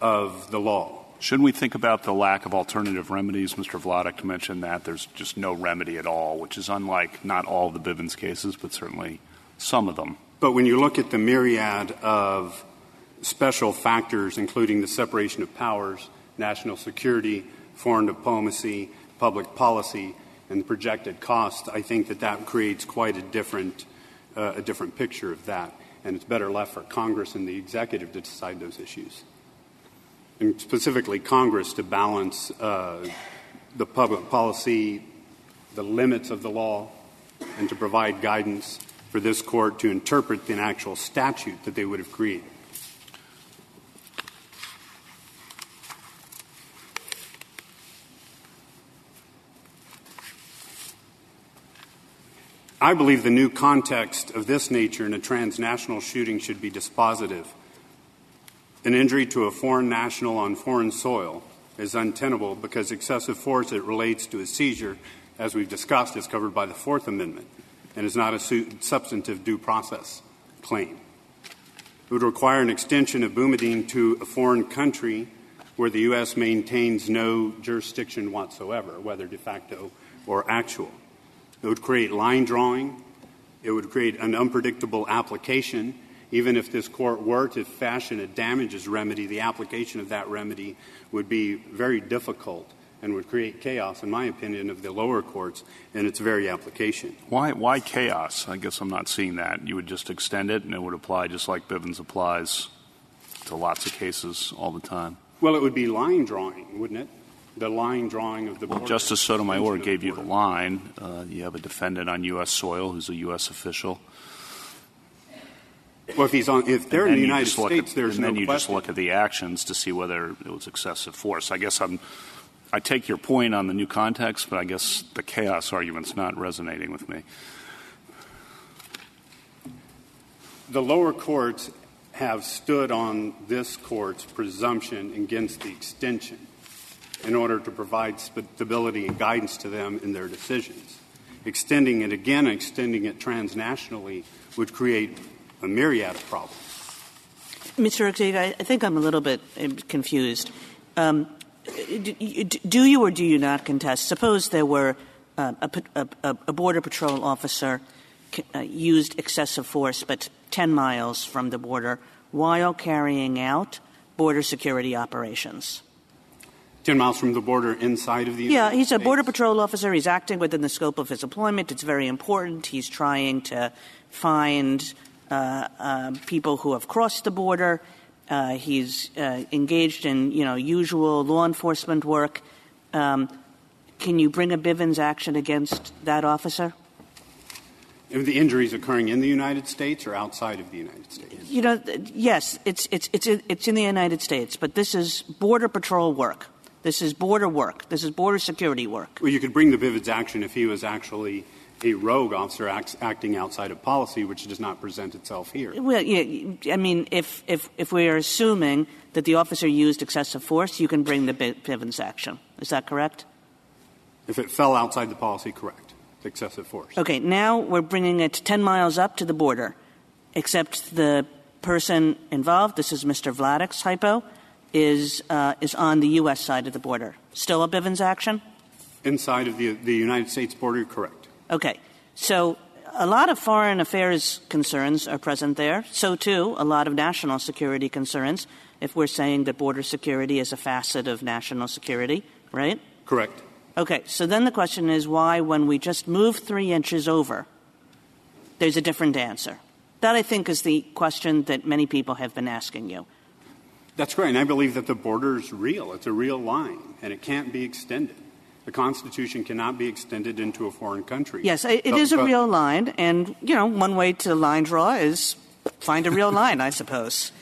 of the law. Shouldn't we think about the lack of alternative remedies? Mr. Vladeck mentioned that there's just no remedy at all, which is unlike not all the Bivens cases, but certainly some of them. But when you look at the myriad of special factors, including the separation of powers, national security, foreign diplomacy, public policy, and the projected cost, I think that that creates quite a different, uh, a different picture of that. And it's better left for Congress and the executive to decide those issues. And specifically, Congress to balance uh, the public policy, the limits of the law, and to provide guidance for this court to interpret the actual statute that they would have created. I believe the new context of this nature in a transnational shooting should be dispositive. An injury to a foreign national on foreign soil is untenable because excessive force that relates to a seizure, as we've discussed, is covered by the Fourth Amendment and is not a su- substantive due process claim. It would require an extension of Boumediene to a foreign country where the U.S. maintains no jurisdiction whatsoever, whether de facto or actual. It would create line drawing. It would create an unpredictable application. Even if this court were to fashion a damages remedy, the application of that remedy would be very difficult and would create chaos, in my opinion, of the lower courts in its very application. Why, why chaos? I guess I'm not seeing that. You would just extend it and it would apply just like Bivens applies to lots of cases all the time. Well, it would be line drawing, wouldn't it? The line drawing of the Well, border. Justice Sotomayor gave you the line. Uh, you have a defendant on U.S. soil who's a U.S. official. Well, if he's on, if they're in the United States, at, there's and no then you just look at the actions to see whether it was excessive force. I guess I'm, I take your point on the new context, but I guess the chaos argument's not resonating with me. The lower courts have stood on this court's presumption against the extension in order to provide stability and guidance to them in their decisions. Extending it again, extending it transnationally, would create a myriad of problems. Mr. Octavia, I think I'm a little bit uh, confused. Um, do you- or do you not contest? Suppose there were a, a, a- a border patrol officer uh, used excessive force, but 10 miles from the border, while carrying out border security operations. 10 miles from the border inside of the Yeah, United he's a border patrol officer. He's acting within the scope of his employment. It's very important. He's trying to find uh, um, people who have crossed the border. Uh, he's uh, engaged in, you know, usual law enforcement work. Um, can you bring a Bivens action against that officer? Are the injuries occurring in the United States or outside of the United States? You know, yes, it's, it's, it's, it's in the United States, but this is Border Patrol work. This is border work. This is border security work. Well, you could bring the Bivens action if he was actually a rogue officer act, acting outside of policy, which does not present itself here. Well, yeah, I mean, if, if, if we are assuming that the officer used excessive force, you can bring the Bivens action. Is that correct? If it fell outside the policy, correct. Excessive force. Okay, now we're bringing it 10 miles up to the border, except the person involved, this is Mr. Vladeck's hypo, is, uh, is on the U.S. side of the border. Still a Bivens action? Inside of the, the United States border, correct. Okay. So a lot of foreign affairs concerns are present there. So, too, a lot of national security concerns, if we're saying that border security is a facet of national security, right? Correct. Okay. So then the question is why, when we just move three inches over, there's a different answer? That, I think, is the question that many people have been asking you. That's correct. And I believe that the border is real. It's a real line, and it can't be extended. The Constitution cannot be extended into a foreign country. Yes, it but, is a but, real line, and, you know, one way to line draw is find a real [LAUGHS] line, I suppose.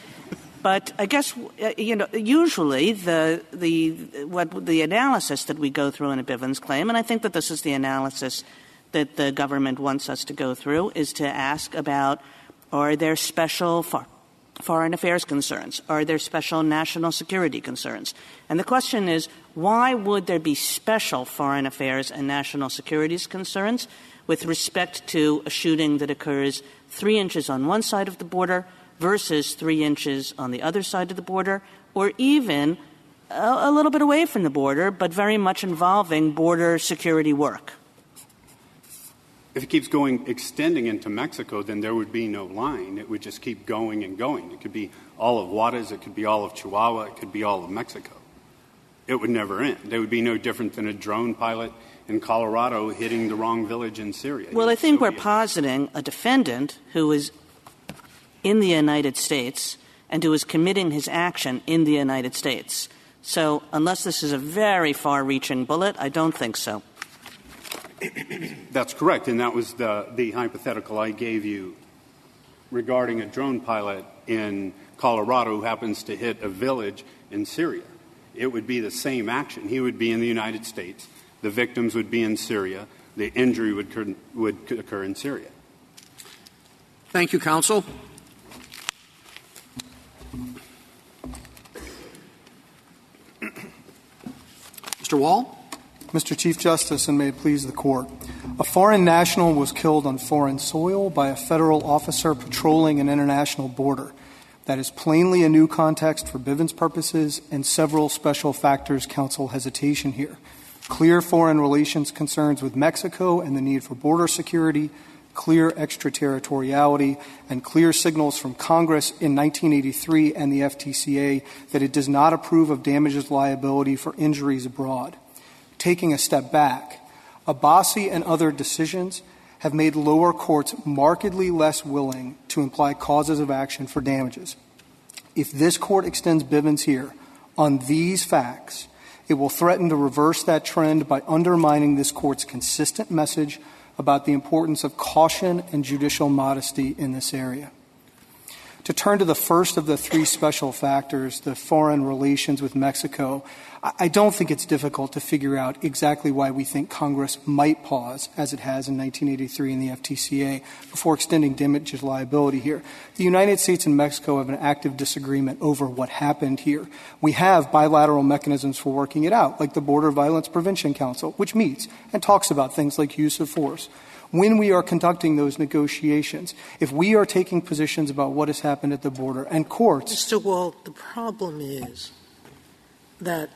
But I guess, uh, you know, usually the, the, what, the analysis that we go through in a Bivens claim, and I think that this is the analysis that the government wants us to go through, is to ask about are there special foreign affairs concerns? Are there special national security concerns? And the question is, why would there be special foreign affairs and national security concerns with respect to a shooting that occurs three inches on one side of the border versus three inches on the other side of the border, or even a, a little bit away from the border, but very much involving border security work? If it keeps going, extending into Mexico, then there would be no line. It would just keep going and going. It could be all of Juarez, it could be all of Chihuahua, it could be all of Mexico. It would never end. It would be no different than a drone pilot in Colorado hitting the wrong village in Syria. Well, I think we're positing a defendant who is in the United States and who is committing his action in the United States. So, unless this is a very far reaching bullet, I don't think so. That's correct, and that was the, the hypothetical I gave you regarding a drone pilot in Colorado who happens to hit a village in Syria. It would be the same action. He would be in the United States. The victims would be in Syria. The injury would occur, would occur in Syria. Thank you, counsel. Mr. Wall? Mr. Chief Justice, and may it please the court. A foreign national was killed on foreign soil by a federal officer patrolling an international border. That is plainly a new context for Bivens purposes, and several special factors counsel hesitation here. Clear foreign relations concerns with Mexico and the need for border security, clear extraterritoriality, and clear signals from Congress in 1983 and the FTCA that it does not approve of damages liability for injuries abroad taking a step back, Abbasi and other decisions have made lower courts markedly less willing to imply causes of action for damages. If this court extends Bivens here on these facts, it will threaten to reverse that trend by undermining this court's consistent message about the importance of caution and judicial modesty in this area. To turn to the first of the three special factors, the foreign relations with Mexico, I don't think it's difficult to figure out exactly why we think Congress might pause, as it has in 1983 in the FTCA, before extending damages liability here. The United States and Mexico have an active disagreement over what happened here. We have bilateral mechanisms for working it out, like the Border Violence Prevention Council, which meets and talks about things like use of force. When we are conducting those negotiations, if we are taking positions about what has happened at the border and courts. Mr. Wall, the problem is that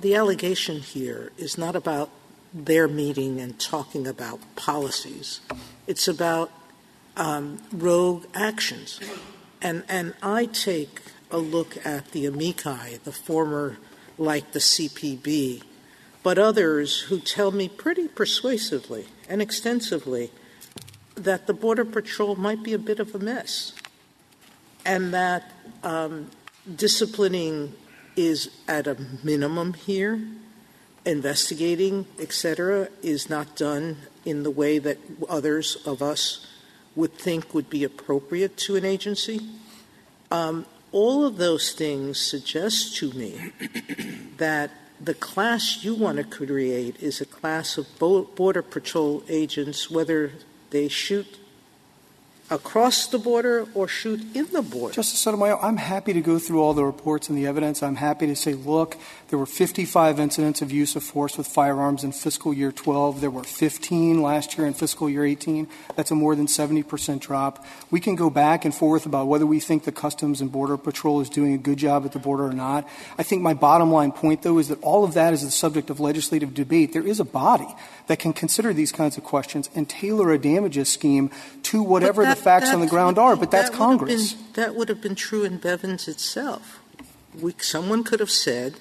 the allegation here is not about their meeting and talking about policies. It's about um, rogue actions. And, and I take a look at the amici, the former, like the CBP, but others who tell me pretty persuasively and extensively that the Border Patrol might be a bit of a mess and that um, disciplining is at a minimum here, investigating, et cetera, is not done in the way that others of us would think would be appropriate to an agency. Um, all of those things suggest to me [COUGHS] that the class you want to create is a class of Border Patrol agents, whether they shoot across the border or shoot in the border. Justice Sotomayor, I'm happy to go through all the reports and the evidence. I'm happy to say, look, there were 55 incidents of use of force with firearms in fiscal year 12. There were 15 last year in fiscal year 18. That's a more than 70 percent drop. We can go back and forth about whether we think the Customs and Border Patrol is doing a good job at the border or not. I think my bottom line point, though, is that all of that is the subject of legislative debate. There is a body that can consider these kinds of questions and tailor a damages scheme to whatever the facts on the ground are, but that's that Congress. That would have been true in Bivens itself. We, someone could have said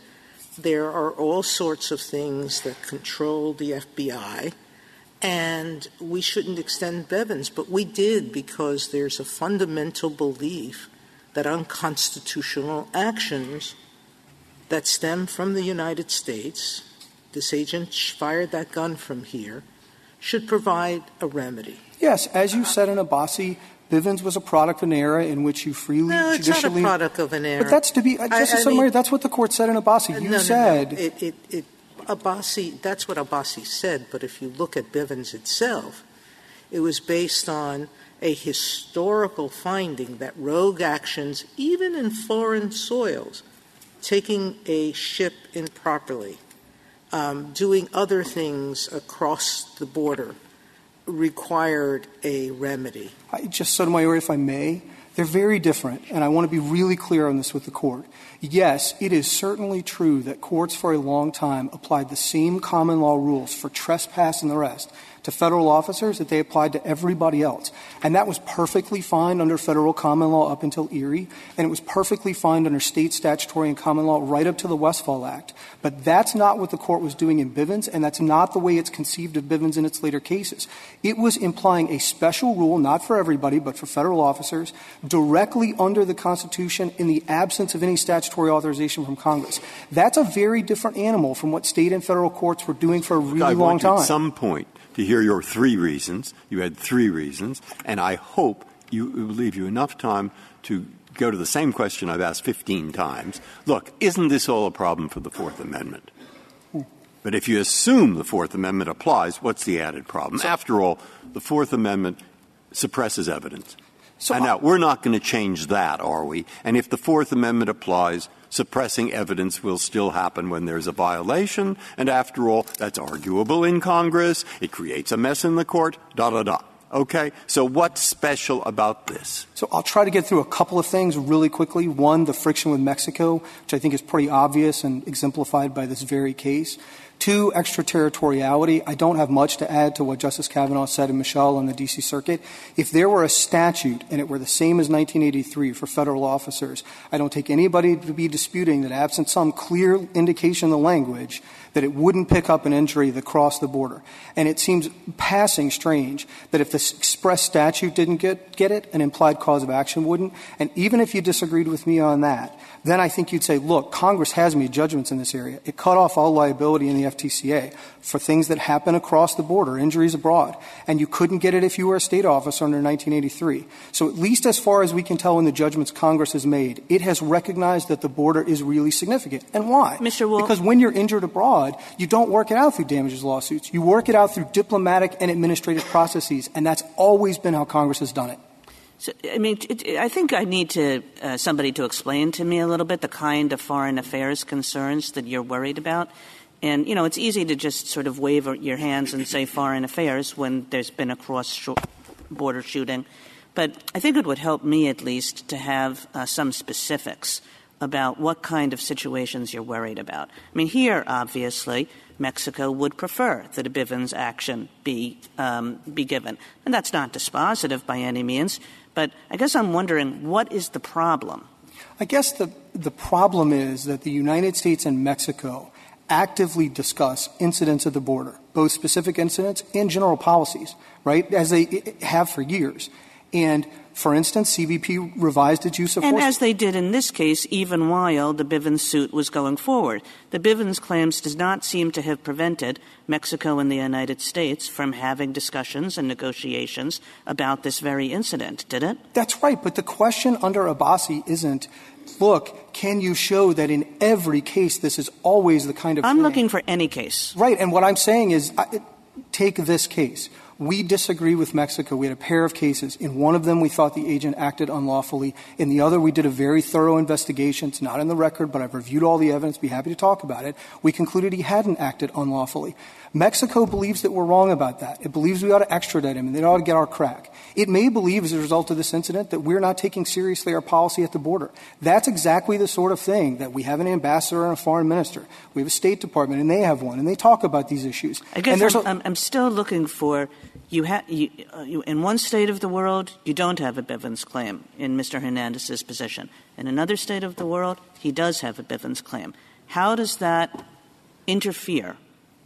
there are all sorts of things that control the FBI, and we shouldn't extend Bivens, but we did because there's a fundamental belief that unconstitutional actions that stem from the United States this agent fired that gun from here, should provide a remedy. Yes, as you said in Abbasi, Bivens was a product of an era in which you freely no, it's judicially. not a product of an era. But that's to be, Justice Sotomayor, that's what the court said in Abbasi. You no, no, said. No, it, it, it, Abbasi, that's what Abbasi said, but if you look at Bivens itself, it was based on a historical finding that rogue actions, even in foreign soils, taking a ship improperly, um, doing other things across the border required a remedy. Just Sotomayor, if I may, they're very different, and I want to be really clear on this with the court. Yes, it is certainly true that courts for a long time applied the same common law rules for trespass and the rest to federal officers that they applied to everybody else. And that was perfectly fine under federal common law up until Erie, and it was perfectly fine under state statutory and common law right up to the Westfall Act. But that's not what the court was doing in Bivens, and that's not the way it's conceived of Bivens in its later cases. It was implying a special rule, not for everybody, but for federal officers, directly under the Constitution in the absence of any statutory authorization from Congress. That's a very different animal from what state and federal courts were doing for a really long time. At some point, to hear your three reasons. You had three reasons, and I hope you will leave you enough time to go to the same question I've asked 15 times. Look, isn't this all a problem for the Fourth Amendment? But if you assume the Fourth Amendment applies, what's the added problem? After all, the Fourth Amendment suppresses evidence. So and now, we're not going to change that, are we? And if the Fourth Amendment applies, suppressing evidence will still happen when there's a violation, and after all, that's arguable in Congress, it creates a mess in the court, da da da. Okay? So what's special about this? So I'll try to get through a couple of things really quickly. One, the friction with Mexico, which I think is pretty obvious and exemplified by this very case. Two, extraterritoriality. I don't have much to add to what Justice Kavanaugh said in Meshal on the D.C. Circuit. If there were a statute and it were the same as 1983 for federal officers, I don't take anybody to be disputing that absent some clear indication in the language that it wouldn't pick up an injury that crossed the border. And it seems passing strange that if the express statute didn't get, get it, an implied cause of action wouldn't. And even if you disagreed with me on that, then I think you'd say, look, Congress has made judgments in this area. It cut off all liability in the FTCA for things that happen across the border, injuries abroad. And you couldn't get it if you were a state officer under 1983. So at least as far as we can tell in the judgments Congress has made, it has recognized that the border is really significant. And why? Mr. Wolf. Because when you're injured abroad, you don't work it out through damages lawsuits. You work it out through diplomatic and administrative processes. And that's always been how Congress has done it. So, I mean, it, I think I need to uh, somebody to explain to me a little bit the kind of foreign affairs concerns that you're worried about. And you know, it's easy to just sort of wave your hands and say foreign affairs when there's been a cross-border shooting. But I think it would help me at least to have uh, some specifics about what kind of situations you're worried about. I mean, here, obviously, Mexico would prefer that a Bivens action be um, be given, and that's not dispositive by any means. But I guess I'm wondering, what is the problem? I guess the, the problem is that the United States and Mexico actively discuss incidents at the border, both specific incidents and general policies, right, as they have for years. And For instance, CBP revised its use of force. and as they did in this case, even while the Bivens suit was going forward. The Bivens claims does not seem to have prevented Mexico and the United States from having discussions and negotiations about this very incident, did it? That's right, but the question under Abbasi isn't, look, can you show that in every case this is always the kind of I'm looking for any case. Right, and what I'm saying is, take this case. We disagree with Mexico. We had a pair of cases. In one of them, we thought the agent acted unlawfully. In the other, we did a very thorough investigation. It's not in the record, but I've reviewed all the evidence. Be happy to talk about it. We concluded he hadn't acted unlawfully. Mexico believes that we're wrong about that. It believes we ought to extradite him and they ought to get our crack. It may believe, as a result of this incident, that we're not taking seriously our policy at the border. That's exactly the sort of thing that we have an ambassador and a foreign minister. We have a State Department, and they have one, and they talk about these issues. I guess and there's I'm, a- I'm, I'm still looking for you, ha- you, uh. In one state of the world, you don't have a Bivens claim in Mr. Hernandez's position. In another state of the world, he does have a Bivens claim. How does that interfere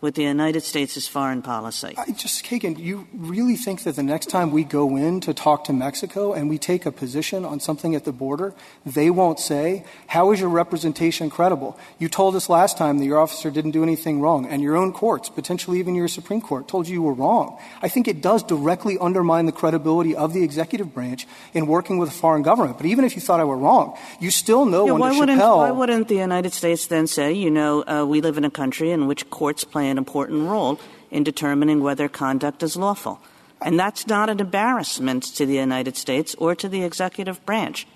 with the United States' foreign policy? I just, Kagan, you really think that the next time we go in to talk to Mexico and we take a position on something at the border, they won't say, how is your representation credible? You told us last time that your officer didn't do anything wrong, and your own courts, potentially even your Supreme Court, told you you were wrong. I think it does directly undermine the credibility of the executive branch in working with a foreign government. But even if you thought I were wrong, you still know Yeah, under why, wouldn't, Chappell. why wouldn't the United States then say, you know, uh, we live in a country in which courts play an important role in determining whether conduct is lawful? And that's not an embarrassment to the United States or to the executive branch.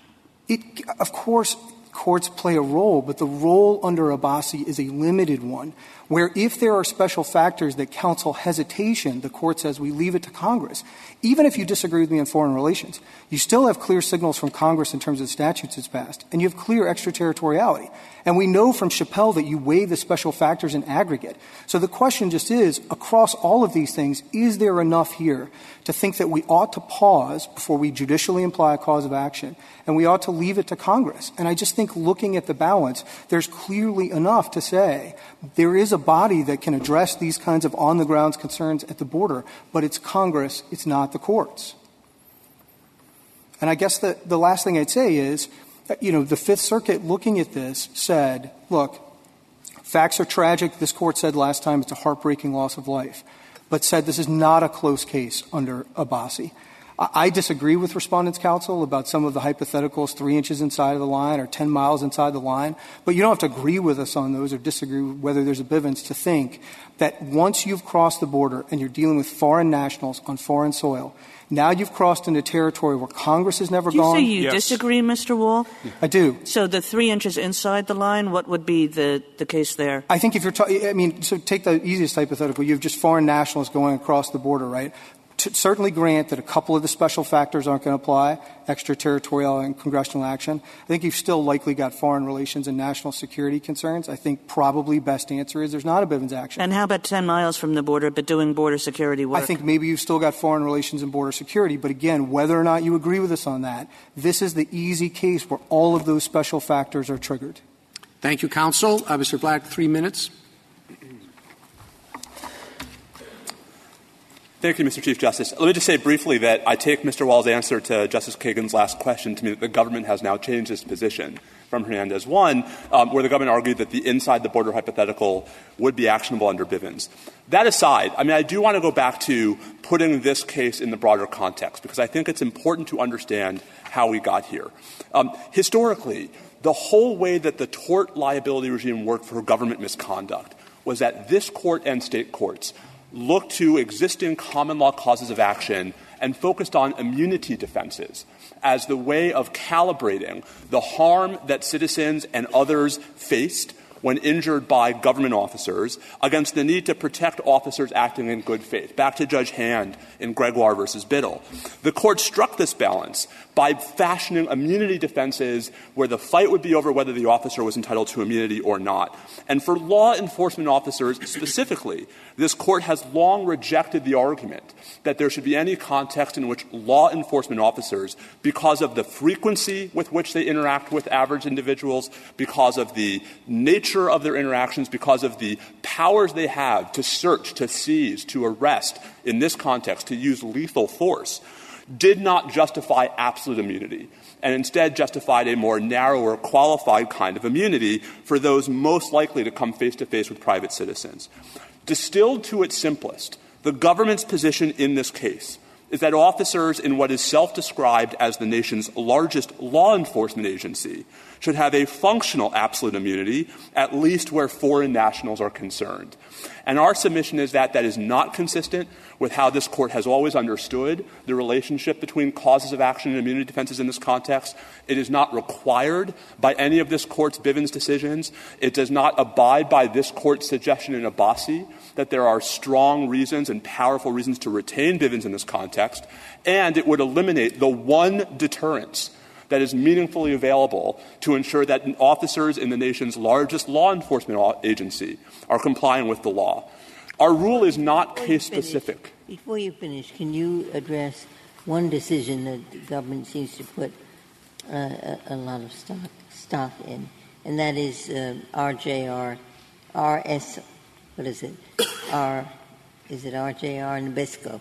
Of course, courts play a role, but the role under Abbasi is a limited one, where if there are special factors that counsel hesitation, the court says we leave it to Congress. Even if you disagree with me on foreign relations, you still have clear signals from Congress in terms of the statutes it's passed, and you have clear extraterritoriality. And we know from Chappell that you weigh the special factors in aggregate. So the question just is, across all of these things, is there enough here to think that we ought to pause before we judicially imply a cause of action, and we ought to leave it to Congress? And I just think looking at the balance, there's clearly enough to say there is a body that can address these kinds of on-the-grounds concerns at the border, but it's Congress, it's not the courts. And I guess the, last thing I'd say is, that, you know, the Fifth Circuit looking at this said, look, facts are tragic. This court said last time it's a heartbreaking loss of life, but said this is not a close case under Abbasi. I I disagree with Respondents' Counsel about some of the hypotheticals, three inches inside of the line or 10 miles inside the line, but you don't have to agree with us on those or disagree with whether there's a Bivens to think that once you've crossed the border and you're dealing with foreign nationals on foreign soil, now you've crossed into territory where Congress has never gone. Do you gone. say you disagree, Mr. Wall? I do. So the three inches inside the line, what would be the, the case there? I think if you're talking, I mean, so take the easiest hypothetical. You have just foreign nationals going across the border, right? To certainly grant that a couple of the special factors aren't going to apply, extraterritorial and congressional action. I think you've still likely got foreign relations and national security concerns. I think probably best answer is there's not a Bivens action. And how about 10 miles from the border, but doing border security work? I think maybe you've still got foreign relations and border security, but again, whether or not you agree with us on that, this is the easy case where all of those special factors are triggered. Thank you, counsel. Uh, Mr. Black, three minutes. Thank you, Mr. Chief Justice. Let me just say briefly that I take Mr. Wall's answer to Justice Kagan's last question to mean that the government has now changed its position from Hernandez 1, um, where the government argued that the inside the border hypothetical would be actionable under Bivens. That aside, I mean, I do want to go back to putting this case in the broader context, because I think it's important to understand how we got here. Um, historically, the whole way that the tort liability regime worked for government misconduct was that this court and state courts looked to existing common law causes of action and focused on immunity defenses as the way of calibrating the harm that citizens and others faced when injured by government officers against the need to protect officers acting in good faith. Back to Judge Hand in Gregoire versus Biddle. The court struck this balance by fashioning immunity defenses where the fight would be over whether the officer was entitled to immunity or not. And for law enforcement officers specifically, this court has long rejected the argument that there should be any context in which law enforcement officers, because of the frequency with which they interact with average individuals, because of the nature of their interactions, because of the powers they have to search, to seize, to arrest, in this context, to use lethal force, did not justify absolute immunity and instead justified a more narrower, qualified kind of immunity for those most likely to come face to face with private citizens. Distilled to its simplest, the government's position in this case is that officers in what is self described as the nation's largest law enforcement agency should have a functional absolute immunity, at least where foreign nationals are concerned. And our submission is that that is not consistent with how this court has always understood the relationship between causes of action and immunity defenses in this context. It is not required by any of this court's Bivens decisions. It does not abide by this court's suggestion in Abbasi that there are strong reasons and powerful reasons to retain Bivens in this context. And it would eliminate the one deterrence that is meaningfully available to ensure that officers in the nation's largest law enforcement agency are complying with the law. Our rule is not case specific. Before you finish, can you address one decision that the government seems to put uh, a, a, lot of stock, stock in, and that is uh, RJR, RS, what is it? R, is it RJR Nabisco?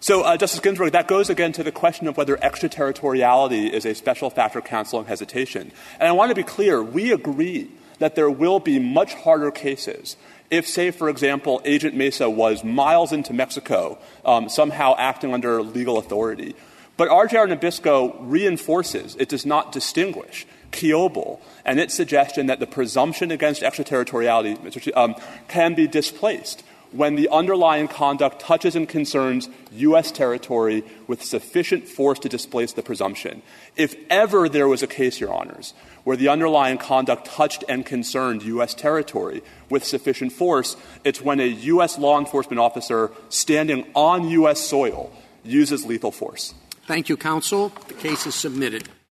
So, uh, Justice Ginsburg, that goes again to the question of whether extraterritoriality is a special factor counseling hesitation. And I want to be clear, we agree that there will be much harder cases if, say, for example, Agent Mesa was miles into Mexico, um, somehow acting under legal authority. But RJR Nabisco reinforces, it does not distinguish Kiobel and its suggestion that the presumption against extraterritoriality um, can be displaced when the underlying conduct touches and concerns U.S. territory with sufficient force to displace the presumption. If ever there was a case, Your Honors, where the underlying conduct touched and concerned U.S. territory with sufficient force, it's when a U.S. law enforcement officer standing on U.S. soil uses lethal force. Thank you, counsel. The case is submitted.